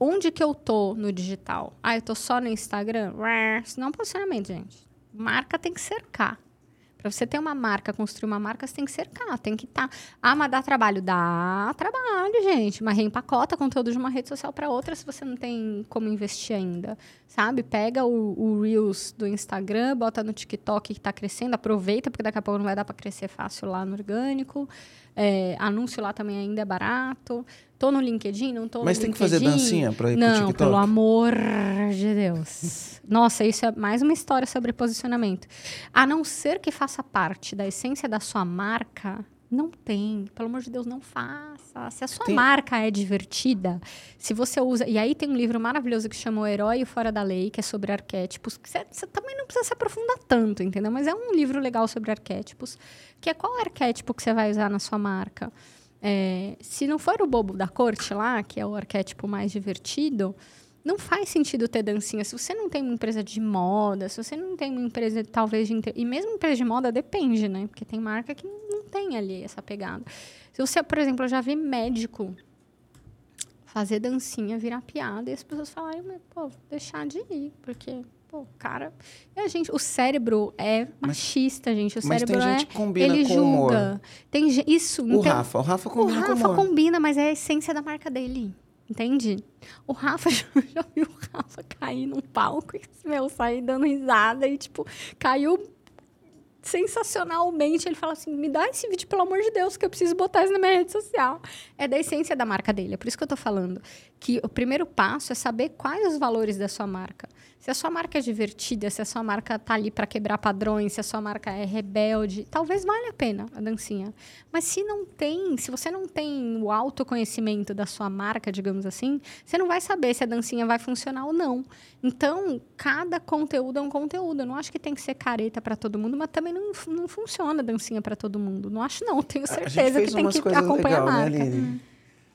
onde que eu tô no digital? Ah, eu tô só no Instagram? Isso não é um posicionamento, gente. Marca tem que cercar. Para você ter uma marca, construir uma marca, você tem que cercar, tem que estar. Ah, mas dá trabalho? Dá trabalho, gente. Mas reempacota conteúdo de uma rede social para outra se você não tem como investir ainda. Sabe? Pega o, o Reels do Instagram, bota no TikTok que está crescendo, aproveita, porque daqui a pouco não vai dar para crescer fácil lá no orgânico. É, anúncio lá também ainda é barato. Tô no LinkedIn, não tô Mas no tem que fazer dancinha pra ir pro Não, TikTok? pelo amor de Deus. Nossa, isso é mais uma história sobre posicionamento. A não ser que faça parte da essência da sua marca, não tem. Pelo amor de Deus, não faça. Se a sua Tem- marca é divertida, se você usa. E aí tem um livro maravilhoso que chama O Herói e o Fora da Lei, que é sobre arquétipos. Você, você também não precisa se aprofundar tanto, entendeu? Mas é um livro legal sobre arquétipos. Que é qual arquétipo que você vai usar na sua marca? É, se não for o bobo da corte lá, que é o arquétipo mais divertido, não faz sentido ter dancinha. Se você não tem uma empresa de moda, se você não tem uma empresa talvez de... inte- E mesmo empresa de moda depende, né? Porque tem marca que não tem ali essa pegada. Se você, por exemplo, eu já vi médico fazer dancinha, virar piada, e as pessoas falarem, pô, vou deixar de ir, porque, pô, cara... E a gente, o cérebro é machista, gente. O Mas cérebro tem é... gente que combina ele com julga. humor. Tem isso. O tem- Rafa, o Rafa o combina com Rafa humor. combina, mas é a essência da marca dele. Entende? O Rafa, eu já vi o Rafa cair num palco e, meu, sair dando risada e, tipo, caiu sensacionalmente. Ele fala assim: me dá esse vídeo, pelo amor de Deus, que eu preciso botar isso na minha rede social. É da essência da marca dele. É por isso que eu tô falando que o primeiro passo é saber quais os valores da sua marca. Se a sua marca é divertida, se a sua marca tá ali para quebrar padrões, se a sua marca é rebelde, talvez valha a pena a dancinha. Mas se não tem, se você não tem o autoconhecimento da sua marca, digamos assim, você não vai saber se a dancinha vai funcionar ou não. Então, cada conteúdo é um conteúdo. Eu não acho que tem que ser careta para todo mundo, mas também não, não funciona a dancinha para todo mundo. Não acho não, tenho certeza que tem que acompanhar legais, a marca. né?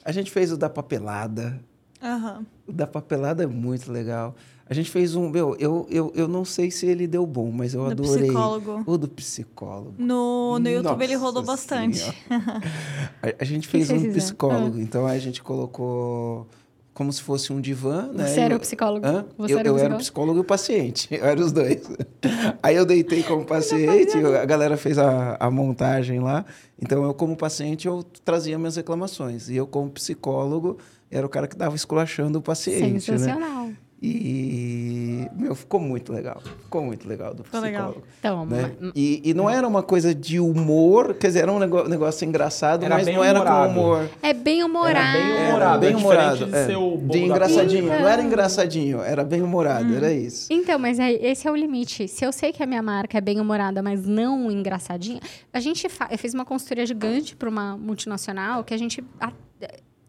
A gente fez o da papelada. Aham. O da papelada é muito legal. A gente fez um. Meu, eu, eu, eu não sei se ele deu bom, mas eu Do adorei. psicólogo. O do psicólogo. No, no YouTube ele rodou bastante. A, a gente fez um fizeram? psicólogo, então a gente colocou como se fosse um divã, né? Você era o psicólogo? Hã? Você eu era o eu era o psicólogo? psicólogo e o paciente. Eu era os dois. Aí eu deitei como paciente, a galera fez a, a montagem lá. Então eu, como paciente, eu trazia minhas reclamações. E eu, como psicólogo, era o cara que estava esculachando o paciente. Né? Sensacional. E, meu, ficou muito legal. Ficou muito legal do Ficou psicólogo. legal. Então, né? E, e não era uma coisa de humor, quer dizer, era um negócio, negócio engraçado, Era mas bem não era com humorado. humor. é bem humorado. Era bem Era humorado. bem é humorado. diferente de é. ser o bobo de da engraçadinho. corte. Não era engraçadinho, era bem humorado, era isso. Então, mas é, esse é o limite. Se eu sei que a minha marca é bem humorada, mas não engraçadinha, a gente fa eu fiz uma consultoria gigante para uma multinacional que a gente a-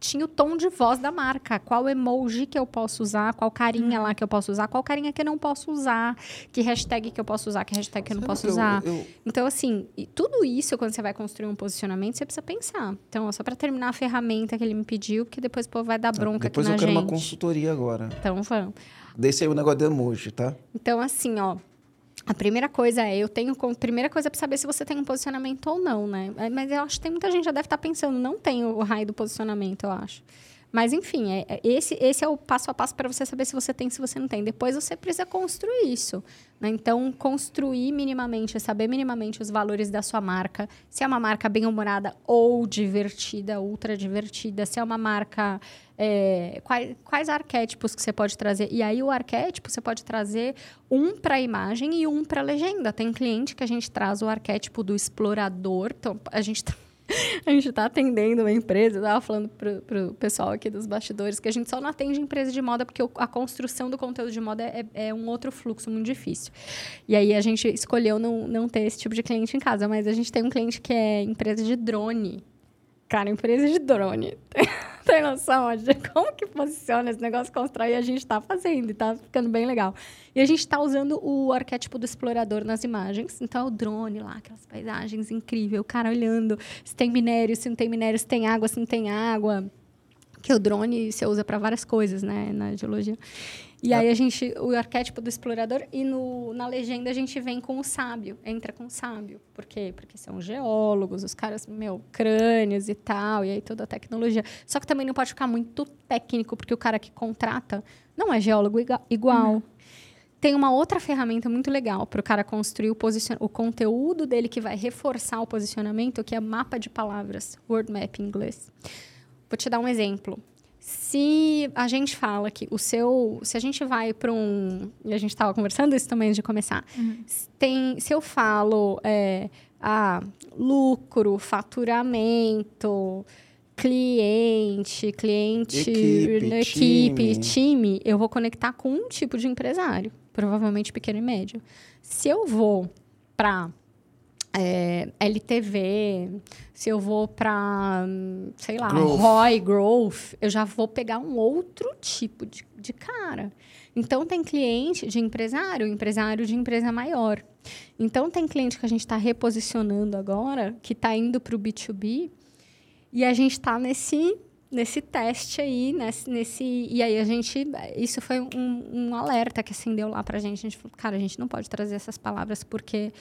tinha o tom de voz da marca, qual emoji que eu posso usar, qual carinha lá que eu posso usar, qual carinha que eu não posso usar, que hashtag que eu posso usar, que hashtag que eu não Sabe posso eu- usar. eu- Então, assim, tudo isso, quando você vai construir um posicionamento, você precisa pensar. Então, só para terminar a ferramenta que ele me pediu, porque depois pô, vai dar bronca depois aqui eu na quero gente. uma consultoria agora. Então, vamos. Desse aí o negócio de emoji, tá? Então, assim, ó. A primeira coisa é, eu tenho. Primeira coisa é pra saber se você tem um posicionamento ou não, né? É, Mas eu acho que tem muita gente já deve estar pensando, não tem o raio do posicionamento, eu acho. Mas, enfim, é, é- esse, esse é o passo a passo para você saber se você tem, se você não tem. Depois você precisa construir isso. né? Então, construir minimamente, saber minimamente os valores da sua marca. Se é uma marca bem-humorada ou divertida, ultra divertida. Se é uma marca. é, quais, quais arquétipos que você pode trazer? E aí, o arquétipo você pode trazer um para a imagem e um para a legenda. Tem cliente que a gente traz o arquétipo do explorador. Então, a gente tá a gente está atendendo uma empresa, eu estava falando pro, pro pessoal aqui dos bastidores, que a gente só não atende empresa de moda porque o- a construção do conteúdo de moda é, é um outro fluxo muito difícil. E aí a gente escolheu não, não ter esse tipo de cliente em casa, mas a gente tem um cliente que é empresa de drone. Cara, empresa de drone. Tem noção de como que funciona esse negócio constrói a gente está fazendo e tá ficando bem legal. E a gente está usando o arquétipo do explorador nas imagens. Então, é o drone lá, aquelas paisagens incríveis, o cara olhando se tem minério, se não tem minério, se tem água, se não tem água. Que o drone você usa para várias coisas, né, na geologia. E aí a gente, o arquétipo do explorador, e no, na legenda a gente vem com o sábio, entra com o sábio. Por quê? Porque são geólogos, os caras, meu, crânios e tal, e aí toda a tecnologia. Só que também não pode ficar muito técnico, porque o cara que contrata não é geólogo igual. Tem uma outra ferramenta muito legal para o cara construir o, o conteúdo dele que vai reforçar o posicionamento, que é mapa de palavras, word map em inglês. Vou te dar um exemplo. Se a gente fala que o seu. Se a gente vai para um. E a gente estava conversando isso também antes de começar. Se Tem, se eu falo é, ah, lucro, faturamento, cliente, cliente, Equipe, equipe time. time, eu vou conectar com um tipo de empresário, provavelmente pequeno e médio. Se eu vou para é, LTV, se eu vou para, sei lá, Growth. ROI, Growth, eu já vou pegar um outro tipo de, de cara. Então, tem cliente de empresário, empresário de empresa maior. Então, tem cliente que a gente está reposicionando agora, que está indo para o B2B, e a gente está nesse nesse teste aí, nesse, nesse e aí a gente isso foi um, um alerta que acendeu lá para a gente. A gente falou, cara, a gente não pode trazer essas palavras porque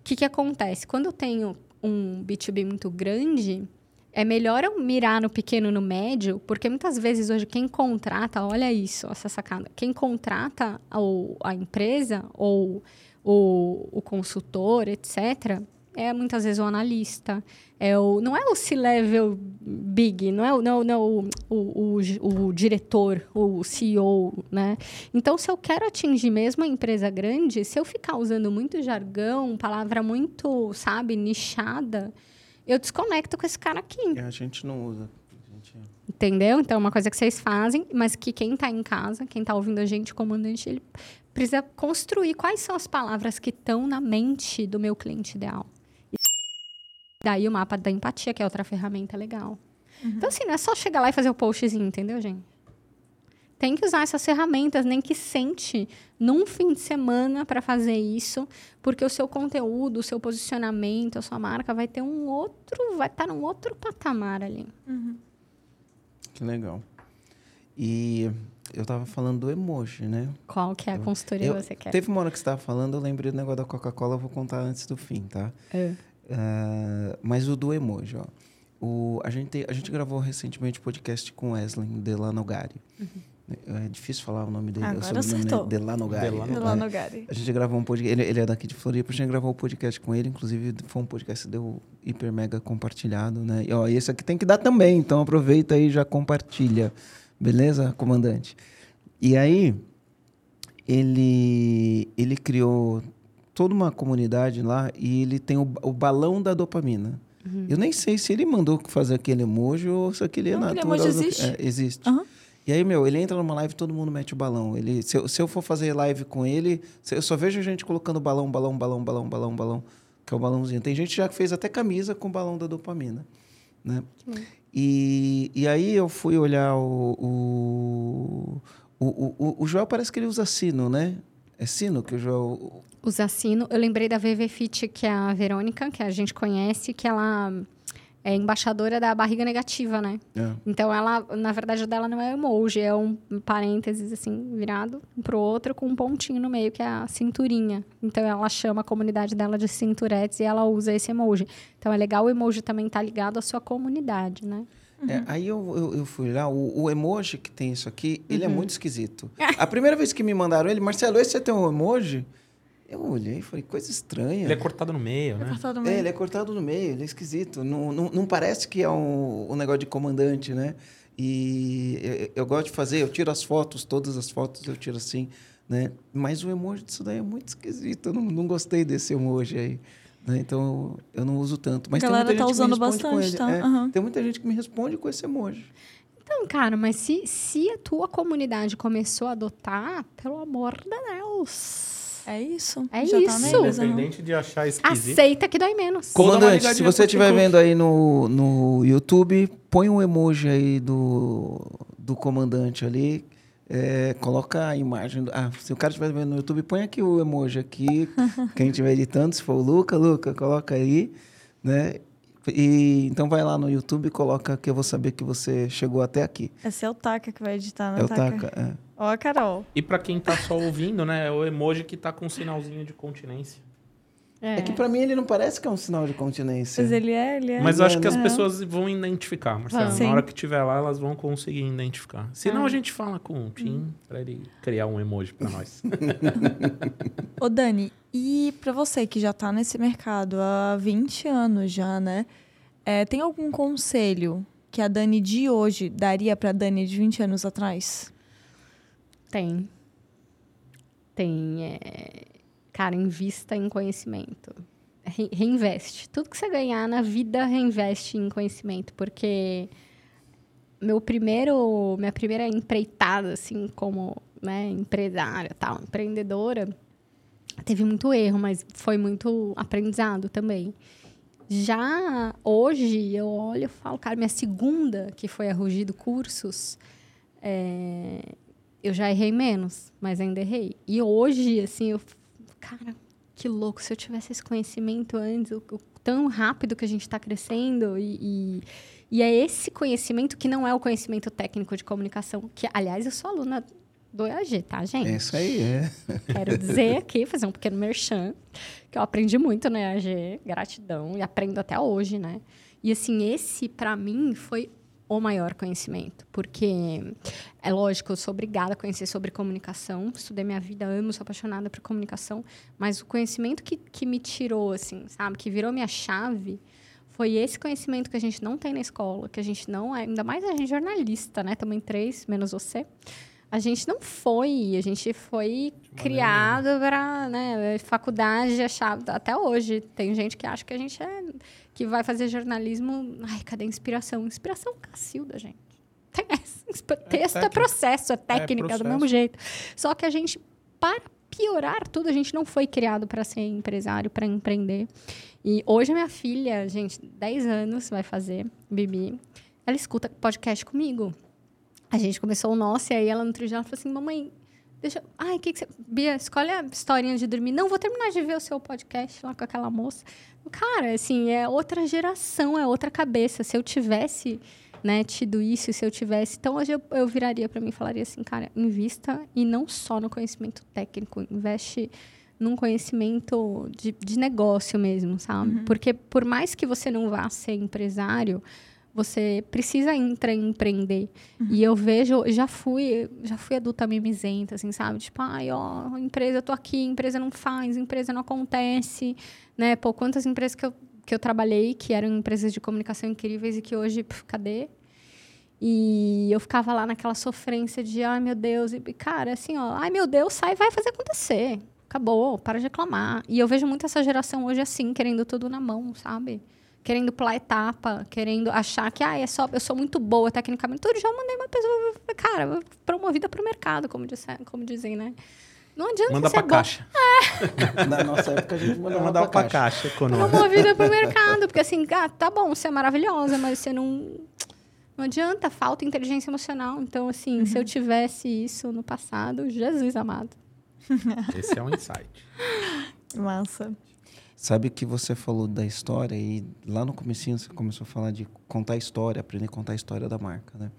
o que, que acontece? Quando eu tenho um B2B muito grande, é melhor eu mirar no pequeno no médio, porque muitas vezes hoje quem contrata, olha isso, essa sacada, quem contrata o, a empresa ou o, o consultor, etc., é muitas vezes o analista. É o, não é o C-level big, não é, o- não, não o, o, o, o diretor, o CEO, né? Então, se eu quero atingir mesmo a empresa grande, se eu ficar usando muito jargão, palavra muito, sabe, nichada, eu desconecto com esse cara aqui. A gente não usa. Gente- Entendeu? Então, é uma coisa que vocês fazem, mas que quem está em casa, quem está ouvindo a gente, o comandante, ele precisa construir quais são as palavras que estão na mente do meu cliente ideal. E daí o mapa da empatia, que é outra ferramenta legal. Então, assim, não é só chegar lá e fazer o postzinho, entendeu, gente? Tem que usar essas ferramentas, nem que sente num fim de semana para fazer isso, porque o seu conteúdo, o seu posicionamento, a sua marca vai ter um outro, vai estar num outro patamar ali. Que legal. E eu tava falando do emoji, né? Qual que é a consultoria eu- que você quer? Teve uma hora que você estava falando, eu lembrei do negócio da Coca-Cola, eu vou contar antes do fim, tá? É. Ah, mas o do emoji, ó. O, a, gente, a gente gravou recentemente podcast com Wesley Delanogari. É difícil falar o nome dele. Agora o sobrenome acertou. Delanogari. Delanogari. Lá né? no Gary. A gente gravou um podcast. Ele, ele é daqui de Floripa. A gente gravou um podcast com ele. Inclusive, foi um podcast que deu hiper mega compartilhado, né? E, ó, esse aqui tem que dar também. Então, aproveita aí e já compartilha. Beleza, comandante? E aí, ele, ele criou toda uma comunidade lá e ele tem o, o balão da dopamina. Uhum. Eu nem sei se ele mandou fazer aquele emoji ou se aquele é Não, aquele natural. emoji do- existe. É, existe. Aham. E aí, meu, ele entra numa live todo mundo mete o balão. Ele, se, eu, se eu for fazer live com ele, se- eu só vejo gente colocando balão, balão, balão, balão, balão, balão, que é o balãozinho. Tem gente já que fez até camisa com balão da dopamina, né? E, e aí eu fui olhar o... O, o, o, o- o Joel parece que ele usa sino, né? É sino que o Joel... Usa sino. Eu lembrei da VV Fit, que é a Verônica, que a gente conhece, que ela é embaixadora da barriga negativa, né? É. Então, ela, na verdade, o dela não é emoji, é um parênteses, assim, virado pro outro, com um pontinho no meio, que é a cinturinha. Então, ela chama a comunidade dela de cinturetes e ela usa esse emoji. Então, é legal o emoji também estar ligado à sua comunidade, né? É, aí eu, eu, eu fui lá, o, o emoji que tem isso aqui, ele Uhum. é muito esquisito. A primeira vez que me mandaram ele, Marcelo, esse você tem um emoji? Eu olhei e falei, coisa estranha. Ele é cortado no meio, né? Cortado no É, meio. ele é cortado no meio, ele é esquisito. Não, não, não parece que é um, um negócio de comandante, né? E eu, eu gosto de fazer, eu tiro as fotos, todas as fotos eu tiro assim, né? Mas o emoji disso daí é muito esquisito. Eu não, não gostei desse emoji aí. Né? Então eu não uso tanto. Mas A galera tem muita tá gente que me usando responde com bastante, tá? É. Tem muita gente que me responde com esse emoji. Então, cara, mas se, se a tua comunidade começou a adotar, pelo amor de Deus, É isso. É Já Tá isso. neles, aham. Independente de achar esquisito. aceita que dói menos. Comandante, se você estiver vendo aí no, no YouTube, põe um emoji aí do, do comandante ali. É, coloca a imagem. do- ah, se o cara estiver vendo no YouTube, põe aqui o emoji aqui. quem estiver editando, se for o Luca, Luca, coloca aí. Né? E, então vai lá no YouTube e coloca que eu vou saber que você chegou até aqui. Esse é o Taka que vai editar, né? É o Taca. é. Ó, a Carol. E pra quem tá só ouvindo, né? É o emoji que tá com um sinalzinho de continência. É que pra mim ele não parece que é um sinal de continência. Mas ele é, ele é. Mas eu acho que as Aham. pessoas vão identificar, Marcelo. Sim. Na hora que tiver lá, elas vão conseguir identificar. Senão Ah. a gente fala com o Tim pra ele criar um emoji pra nós. Ô, Dani, e pra você que já tá nesse mercado há 20 anos já, né? É, tem algum conselho que a Dani de hoje daria pra Dani de 20 anos atrás? Tem. Tem. é, Cara, invista em conhecimento. Re- reinveste. Tudo que você ganhar na vida, reinveste em conhecimento. Porque meu primeiro, minha primeira empreitada, assim, como né, empresária, tal, empreendedora, teve muito erro, mas foi muito aprendizado também. Já hoje, eu olho e falo, cara, minha segunda, que foi a Rugido Cursos, é, eu já errei menos, mas ainda errei. E hoje, assim, eu. Cara, que louco. Se eu tivesse esse conhecimento antes, o, o tão rápido que a gente está crescendo. E, e, e é esse conhecimento que não é o conhecimento técnico de comunicação. Que, aliás, eu sou aluna do EAG, tá, gente? É isso aí, é. Quero dizer aqui, fazer um pequeno merchan, que eu aprendi muito no EAG, gratidão, e aprendo até hoje, né? E assim, esse para mim foi o maior conhecimento, porque é lógico, eu sou obrigada a conhecer sobre comunicação, estudei minha vida, amo, sou apaixonada por comunicação, mas o conhecimento que, que me tirou, assim, sabe, que virou minha chave, foi esse conhecimento que a gente não tem na escola, que a gente não é, ainda mais a gente é jornalista, né? Também três, menos você. A gente não foi, a gente foi criado para, né, faculdade achar até hoje tem gente que acha que a gente é que vai fazer jornalismo, ai, cadê a inspiração? Inspiração cacilda, gente. Essa. Texto é, técnica. processo, é técnica do processo. mesmo jeito. Só que a gente para piorar tudo, a gente não foi criado para ser empresário, para empreender. E hoje a minha filha, gente, 10 anos vai fazer, Bibi, ela escuta podcast comigo. A gente começou o nosso, e aí ela no outro dia ela falou assim: Mamãe, deixa. Ai, que, que você. Bia, escolhe a historinha de dormir. Não, vou terminar de ver o seu podcast lá com aquela moça. Cara, assim, é outra geração, é outra cabeça. Se eu tivesse né, tido isso, se eu tivesse. Então, hoje eu, eu viraria para mim e falaria assim: cara, invista e não só no conhecimento técnico, investe num conhecimento de, de negócio mesmo, sabe? Porque por mais que você não vá ser empresário, você precisa entrar em empreender. E eu vejo, já fui, já fui adulta mimizenta, assim, sabe? Tipo, ai, ó, empresa, eu tô aqui, empresa não faz, empresa não acontece, né? Pô, quantas empresas que eu, que eu trabalhei, que eram empresas de comunicação incríveis e que hoje, cadê? E eu ficava lá naquela sofrência de, ai meu Deus, e cara, assim, ó, ai meu Deus, sai, vai fazer acontecer. Acabou, para de reclamar. E eu vejo muito essa geração hoje assim, querendo tudo na mão, sabe? Querendo pular etapa, querendo achar que, ah, é só, eu sou muito boa tecnicamente. Todo dia eu mandei uma pessoa, cara, promovida para o mercado, como, disse, como dizem, né? Não adianta Manda ser pra caixa. Na nossa época a gente mandava, Mandava pra pra caixa. caixa econômica. promovida pro mercado. Porque assim, ah, tá bom, você é maravilhosa, mas você não. Não adianta, falta inteligência emocional. Então, assim, se eu tivesse isso no passado, Jesus amado. Esse é um insight. Massa. Sabe que você falou da história e lá no comecinho você começou a falar de contar a história, aprender a contar a história da marca, né?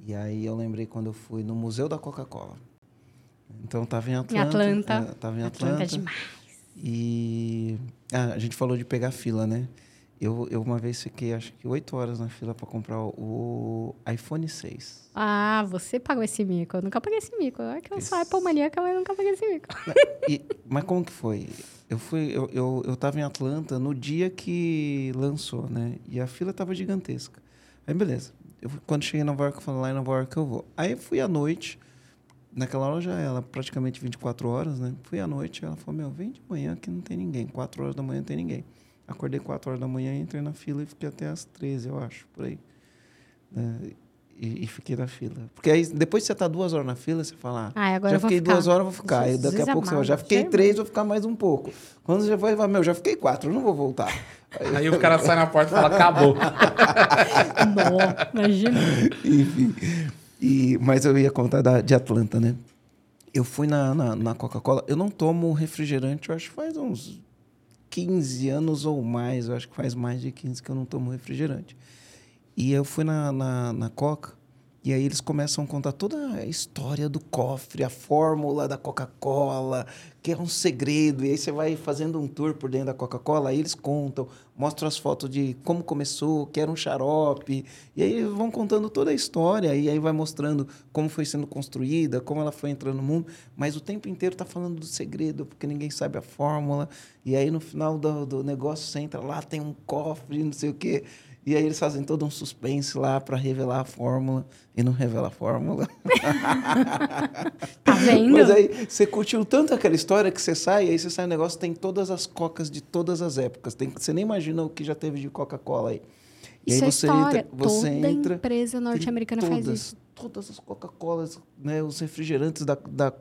E aí eu lembrei quando eu fui no Museu da Coca-Cola. Então tava em Atlanta. Atlanta. é, tava em Atlanta Atlanta. é demais. E ah, a gente falou de pegar fila, né? Eu, eu uma vez fiquei acho que oito horas na fila para comprar o iPhone 6. Ah, você pagou esse mico. Eu nunca paguei esse mico. É que eu sou Apple maníaca, mas eu nunca paguei esse mico. E- mas como que foi? Eu fui, eu, eu, eu tava em Atlanta no dia que lançou, né? E a fila tava gigantesca. Aí beleza. Eu, quando cheguei em Nova York, eu falei lá em Nova York eu vou. Aí fui à noite. Naquela hora já era praticamente 24 horas, né? Fui à noite, ela falou, meu, vem de manhã que não tem ninguém. 4 horas da manhã não tem ninguém. Acordei 4 horas da manhã, entrei na fila e fiquei até as 13, eu acho, por aí. Né? E, e fiquei na fila. Porque aí, depois que você tá duas horas na fila, você fala, ah, agora já fiquei ficar. duas horas, eu vou ficar. Aí daqui a Jesus pouco você fala, amado, já fiquei três, vou ficar mais um pouco. Quando você vai, vai, meu, já fiquei quatro, eu não vou voltar. Aí o cara sai na porta e fala, acabou. Não, imagina. Enfim. E, mas eu ia contar da, de Atlanta, né? Eu fui na, na, na Coca-Cola. Eu não tomo refrigerante, eu acho que faz uns 15 anos ou mais. Eu acho que faz mais de 15 que eu não tomo refrigerante. E eu fui na, na, na Coca. E aí eles começam a contar toda a história do cofre, a fórmula da Coca-Cola, que é um segredo. E aí você vai fazendo um tour por dentro da Coca-Cola, aí eles contam, mostram as fotos de como começou, que era um xarope. E aí vão contando toda a história, e aí vai mostrando como foi sendo construída, como ela foi entrando no mundo. Mas o tempo inteiro tá falando do segredo, porque ninguém sabe a fórmula. E aí no final do, do negócio você entra lá, tem um cofre, não sei o quê. E aí eles fazem todo um suspense lá para revelar a fórmula e não revela a fórmula. Tá vendo? Mas aí você curtiu tanto aquela história que você sai, aí você sai no negócio, tem todas as cocas de todas as épocas. Tem, você nem imagina o que já teve de Coca-Cola aí. E Isso aí é você história. entra, você Toda entra, empresa norte-americana faz isso. Todas as Coca-Colas, né, os refrigerantes da, da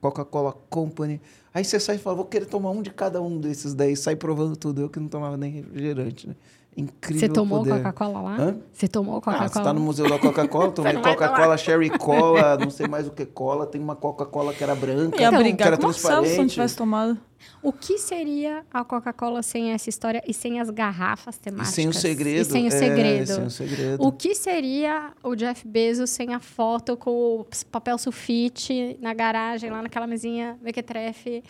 Coca-Cola Company. Aí você sai e fala, vou querer tomar um de cada um desses daí, sai provando tudo. Eu que não tomava nem refrigerante, né? Incrível Você tomou. Coca-Cola lá? Hã? Você tomou Ah, Coca-Cola? você tá no Museu da Coca-Cola, tomei Coca-Cola, Cherry Cola, não sei mais o que cola. Tem uma Coca-Cola que era branca, Então, que brigar era com o Marcelo se não transparente. tivesse tomado. O que seria a Coca-Cola sem essa história e sem as garrafas E temáticas? sem o segredo. E sem o é, segredo. sem o segredo. O que seria o Jeff Bezos sem a foto com o papel sulfite na garagem, lá naquela mesinha Mequetrefe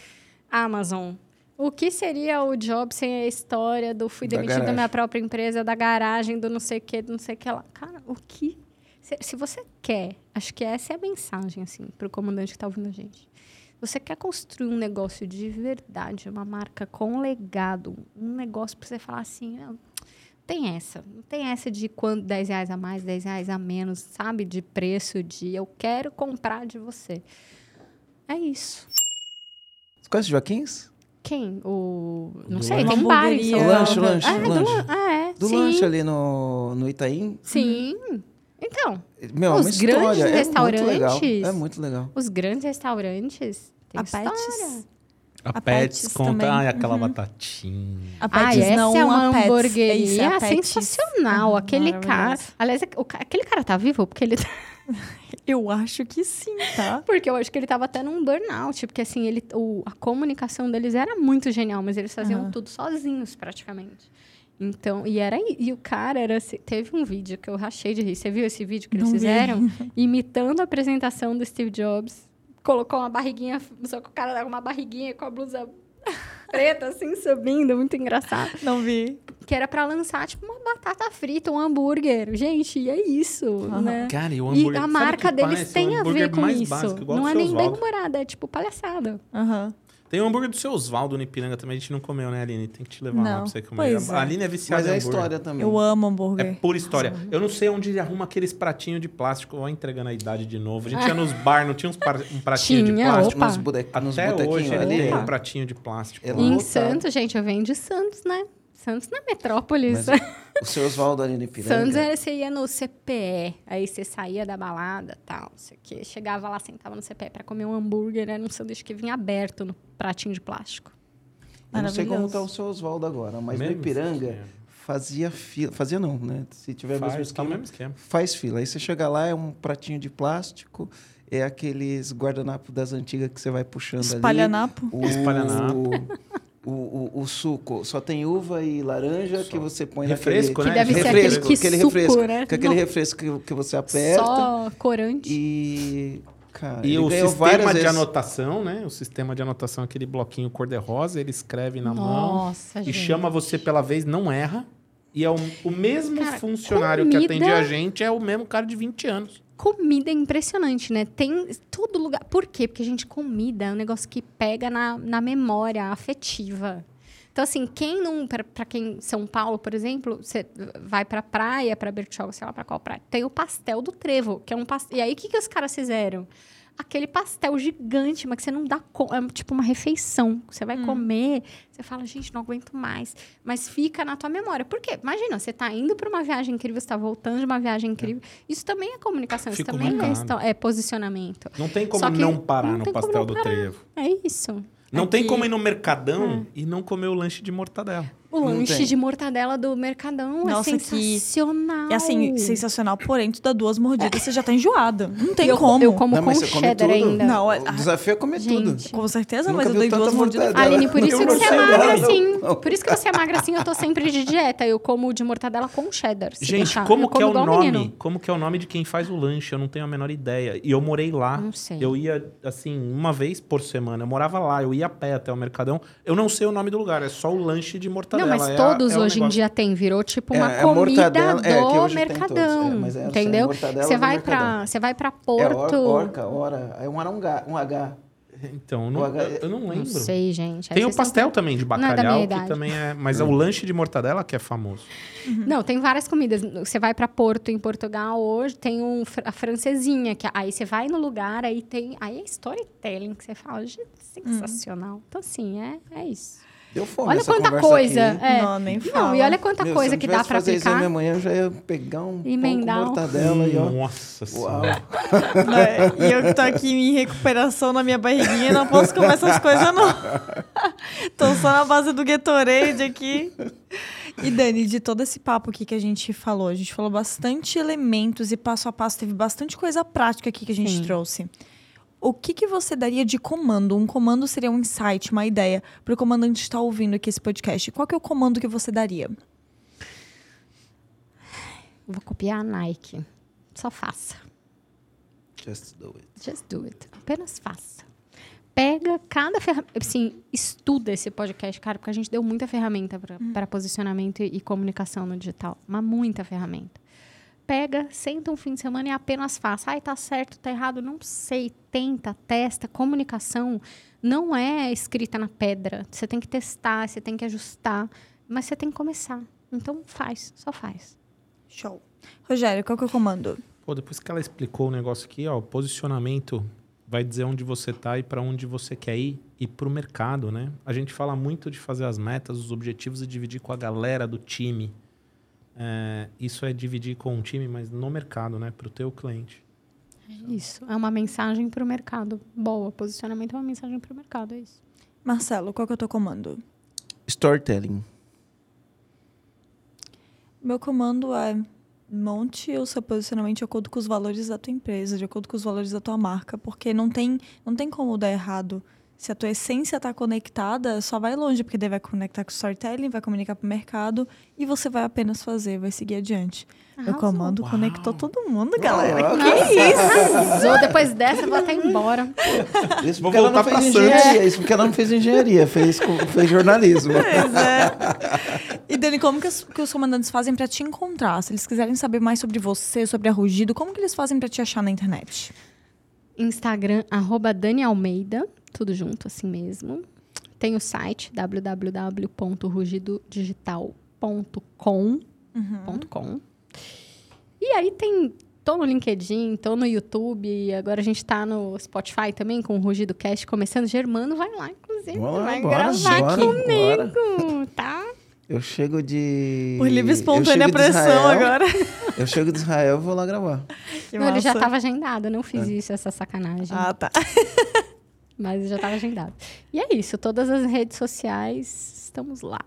Amazon? O que seria o Jobs sem a história do fui Da demitido da minha própria empresa, da garagem, do não sei o que, do não sei o que lá? Cara, o que... Se, você quer, acho que essa é a mensagem, assim, para o comandante que está ouvindo a gente. Você quer construir um negócio de verdade, uma marca com legado, um negócio para você falar assim, não, tem essa. Não tem essa de quando 10 reais a mais, 10 reais a menos, sabe? De preço, de eu quero comprar de você. É isso. Você conhece Joaquins? Quem? O. Não Do sei, lanche. tem um O lanche, o lanche, Ah, o do lanche. lan- Ah, é. Do sim. lanche ali no, no Itaim. Sim. Então, Meu, é Os uma história. grandes é muito legal. restaurantes. É muito legal. os grandes restaurantes têm A história. Pets. A, A Pets Pets conta, também. ai, aquela Uhum. batatinha. A Ah, Pets, essa não é uma Pets. hamburgueria é sensacional. Ah, aquele cara. maravilhoso. Aliás, o ca- aquele cara tá vivo? Porque ele Eu acho que sim, tá? Porque eu acho que ele tava até num burnout, porque assim, ele, o- a comunicação deles era muito genial, mas eles faziam Aham. tudo sozinhos, praticamente. Então, e era e o cara era teve um vídeo que eu rachei de rir. Você viu esse vídeo que eles Não vi. fizeram imitando a apresentação do Steve Jobs? Colocou uma barriguinha, só que o cara com uma barriguinha com a blusa preta assim subindo, muito engraçado. Não vi. Que era pra lançar tipo uma batata frita, um hambúrguer. Gente, e é isso, né? Cara, e o E hambúrguer... a sabe marca deles parece? tem O a ver com isso. básico, não é nem bem humorada, é tipo palhaçada. Aham. Tem o hambúrguer do seu Oswaldo no Ipiranga também, a gente não comeu, né, Aline? Tem que te levar lá Não. pra você comer. Pois a é. Aline é viciada Mas em é hambúrguer. história também. Eu amo É hambúrguer. pura história. Eu não sei onde ele arruma aqueles pratinhos de plástico. Ó, entregando a idade de novo. A gente ia nos bar, não tinha uns par- um pratinho de Tinha, plástico. opa. Nos, bote... nos Até hoje botequinhos ele ali. tem Opa. um pratinho de plástico. É lá. E em. Santos, gente, eu venho de Santos, né? Santos na metrópolis. Mas o seu Oswaldo ali no Ipiranga. Santos era você ia no CPE, aí você saía da balada tal, não sei o quê. Chegava lá, sentava no CPE pra comer um hambúrguer, era um sanduíche que vinha aberto no pratinho de plástico. Eu não sei como tá o seu Oswaldo agora, mas Mesmo no Ipiranga fazia fila. Fazia não, né? Se tiver mesmo Faz, tá no esquema, mesmo esquema. faz fila. Aí você chega lá, é um pratinho de plástico, é aqueles guardanapos das antigas que você vai puxando ali. Espalhanapo. O, Espalhanapo. O, o, o suco só tem uva e laranja Só. que você põe Refresco, naquele... né? Que deve ser refresco, aquele que aquele suco, refresco, né? que é aquele Não. refresco que, que você aperta Só corante. e... Cara, E o sistema de vezes. anotação, né? O sistema de anotação, aquele bloquinho cor-de-rosa, ele escreve na mão Nossa, e gente. chama você pela vez, não erra. E é o, o mesmo Cara, funcionário que comida- atende a gente, é o mesmo cara de 20 anos. Comida é impressionante, né? Tem todo lugar. Por quê? Porque, gente, comida é um negócio que pega na, na memória afetiva. Então, assim, quem não. Pra quem. São Paulo, por exemplo, você vai pra praia, pra Bertioga, sei lá pra qual praia. Tem o pastel do trevo, que é um pastel. E aí, o que, que os caras fizeram? Aquele pastel gigante, mas que você não dá conta. É tipo uma refeição. Você vai comer, você fala, gente, não aguento mais. Mas fica na tua memória. Por quê? Imagina, você tá indo pra uma viagem incrível, você tá voltando de uma viagem incrível. Isso também é comunicação, Fica isso também é, é posicionamento. Não tem como que não parar não no pastel do trevo. É isso. Não Aqui, tem como ir no Mercadão e não comer o lanche de mortadela. O lanche de mortadela do Mercadão Nossa, é que- sensacional. É assim, sensacional, porém, tu dá duas mordidas, você já tá enjoada. Não tem eu, como. Eu como Não, com cheddar tudo. ainda. Não, é- O desafio é comer tudo. Gente. Com certeza, Nunca mas eu dei duas mordidas. mortadela. Aline, por isso que você é magra assim. Por isso que você é magra assim, eu tô sempre de dieta. Eu como de mortadela com cheddar. Gente, deixar. como eu que é o nome? menino. Como que é o nome de quem faz o lanche? Eu não tenho a menor ideia. E eu morei lá. Não sei. Eu ia, assim, uma vez por semana. Eu morava lá, eu ia a pé até o Mercadão. Eu não sei o nome do lugar, é só o lanche de Não, mortadela. mas É a- todos é hoje em negócio. dia tem, virou tipo uma É, é comida mortadela- é, que do Mercadão, é, é, entendeu? é Você vai para, você vai para É Porto. or, orca, ora. É um, um, H, um H. Então, eu não, eu, não Não lembro. sei, gente. Aí Tem o pastel também de Não é bacalhau, minha que também é. Mas é o lanche de mortadela que é famoso. Não, tem várias comidas. Você vai para Porto, em Portugal, hoje tem um, a francesinha, que aí você vai no lugar, aí tem. Aí é storytelling que você fala, gente, sensacional. Então, assim, é, é isso. Deu fome olha essa quanta coisa. aqui. é. Não, nem Não, fala. e olha quanta Meu, coisa que dá para fazer aplicar. exame amanhã, eu já ia pegar um Emendar pão com mortadela e ó. Nossa Uau. senhora. Né? E eu que tô aqui em recuperação na minha barriguinha, não posso comer essas coisas, não. tô só na base do Gatorade aqui. E Dani, de todo esse papo aqui que a gente falou, a gente falou bastante elementos e passo a passo, teve bastante coisa prática aqui que a gente Sim. trouxe. O que, que você daria de comando? Um comando seria um insight, uma ideia para o comandante estar ouvindo aqui esse podcast. Qual que é o comando que você daria? Vou copiar a Nike. Só faça. Just do it. Just do it. Apenas faça. Pega cada ferramenta. Assim, estuda esse podcast, cara, porque a gente deu muita ferramenta para posicionamento e, e comunicação no digital. Mas muita ferramenta. Pega, senta um fim de semana e apenas faça. Ai, tá certo, tá errado, não sei. Tenta, testa. Comunicação não é escrita na pedra. Você tem que testar, você tem que ajustar. Mas você tem que começar. Então faz, só faz. Show. Rogério, qual que é o comando? Pô, depois que ela explicou o negócio aqui, ó, o posicionamento vai dizer onde você tá e para onde você quer ir e pro mercado, né? A gente fala muito de fazer as metas, os objetivos e dividir com a galera do time. É, isso é dividir com o time, mas no mercado, né? Pro teu cliente. Isso. É uma mensagem para o mercado. Boa. Posicionamento é uma mensagem para o mercado, é isso. Marcelo, qual que é o teu comando? Storytelling. Meu comando é monte o seu posicionamento de acordo com os valores da tua empresa, de acordo com os valores da tua marca, porque não tem, não tem como dar errado. Se a tua essência está conectada, só vai longe, porque daí vai conectar com o storytelling, vai comunicar para o mercado e você vai apenas fazer, vai seguir adiante. Meu Arrasou. comando Uau. conectou todo mundo, galera. Uau. que isso? Arrasou. Depois dessa, eu vou até embora. Isso Vou porque ela não voltar fez engenharia. Isso porque ela não fez engenharia, fez, fez jornalismo. Pois é. E Dani, como que os, que os comandantes fazem para te encontrar? Se eles quiserem saber mais sobre você, sobre a Rugido, como que eles fazem para te achar na internet? Instagram, arroba Dani Almeida. Tudo junto, assim mesmo. Tem o site www.rugidodigital.com. .com. E aí tem. Tô no LinkedIn, tô no YouTube, agora a gente tá no Spotify também com o Rugido Cast começando. Germano vai lá, inclusive. Bora, vai bora, gravar bora, comigo, tá? Eu chego de. Por livre eu espontânea chego de pressão Israel, agora. Eu chego de Israel e vou lá gravar. Que Não, ele já massa. tava agendado, eu não fiz isso, essa sacanagem. Ah, tá. Mas já tava agendado. E é isso, todas as redes sociais, estamos lá.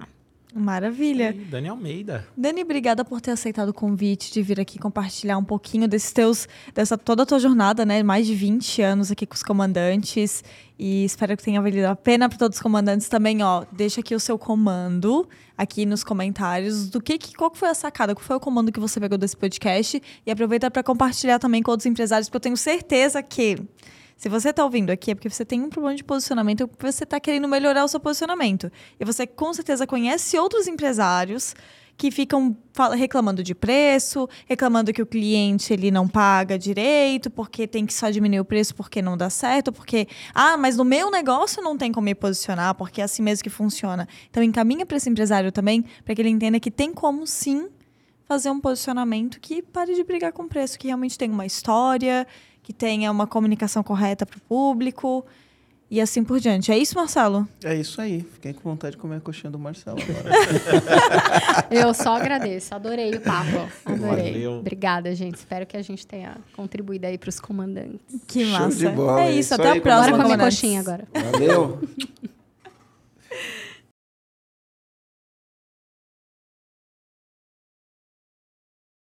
Maravilha. E Dani Almeida. Dani, obrigada por ter aceitado o convite de vir aqui compartilhar um pouquinho desses teus, dessa toda a tua jornada, né? Mais de 20 anos aqui com os comandantes. E espero que tenha valido a pena para todos os comandantes também, ó. Deixa aqui o seu comando aqui nos comentários do que, que qual que foi a sacada, qual foi o comando que você pegou desse podcast e aproveita para compartilhar também com outros empresários, porque eu tenho certeza que se você está ouvindo aqui é porque você tem um problema de posicionamento, porque você está querendo melhorar o seu posicionamento. E você com certeza conhece outros empresários que ficam reclamando de preço, reclamando que o cliente ele não paga direito, porque tem que só diminuir o preço porque não dá certo, porque ah, mas no meu negócio não tem como me posicionar, porque é assim mesmo que funciona. Então encaminha para esse empresário também, para que ele entenda que tem como sim fazer um posicionamento que pare de brigar com preço, que realmente tenha uma história, que tenha uma comunicação correta para o público e assim por diante. É isso, Marcelo? É isso aí. Fiquei com vontade de comer a coxinha do Marcelo agora. Eu só agradeço, adorei o papo. Adorei. Valeu. Obrigada, gente. Espero que a gente tenha contribuído aí pros comandantes. Que Show massa. de bola, é isso, isso até aí, a próxima. Bora comer coxinha agora. Valeu!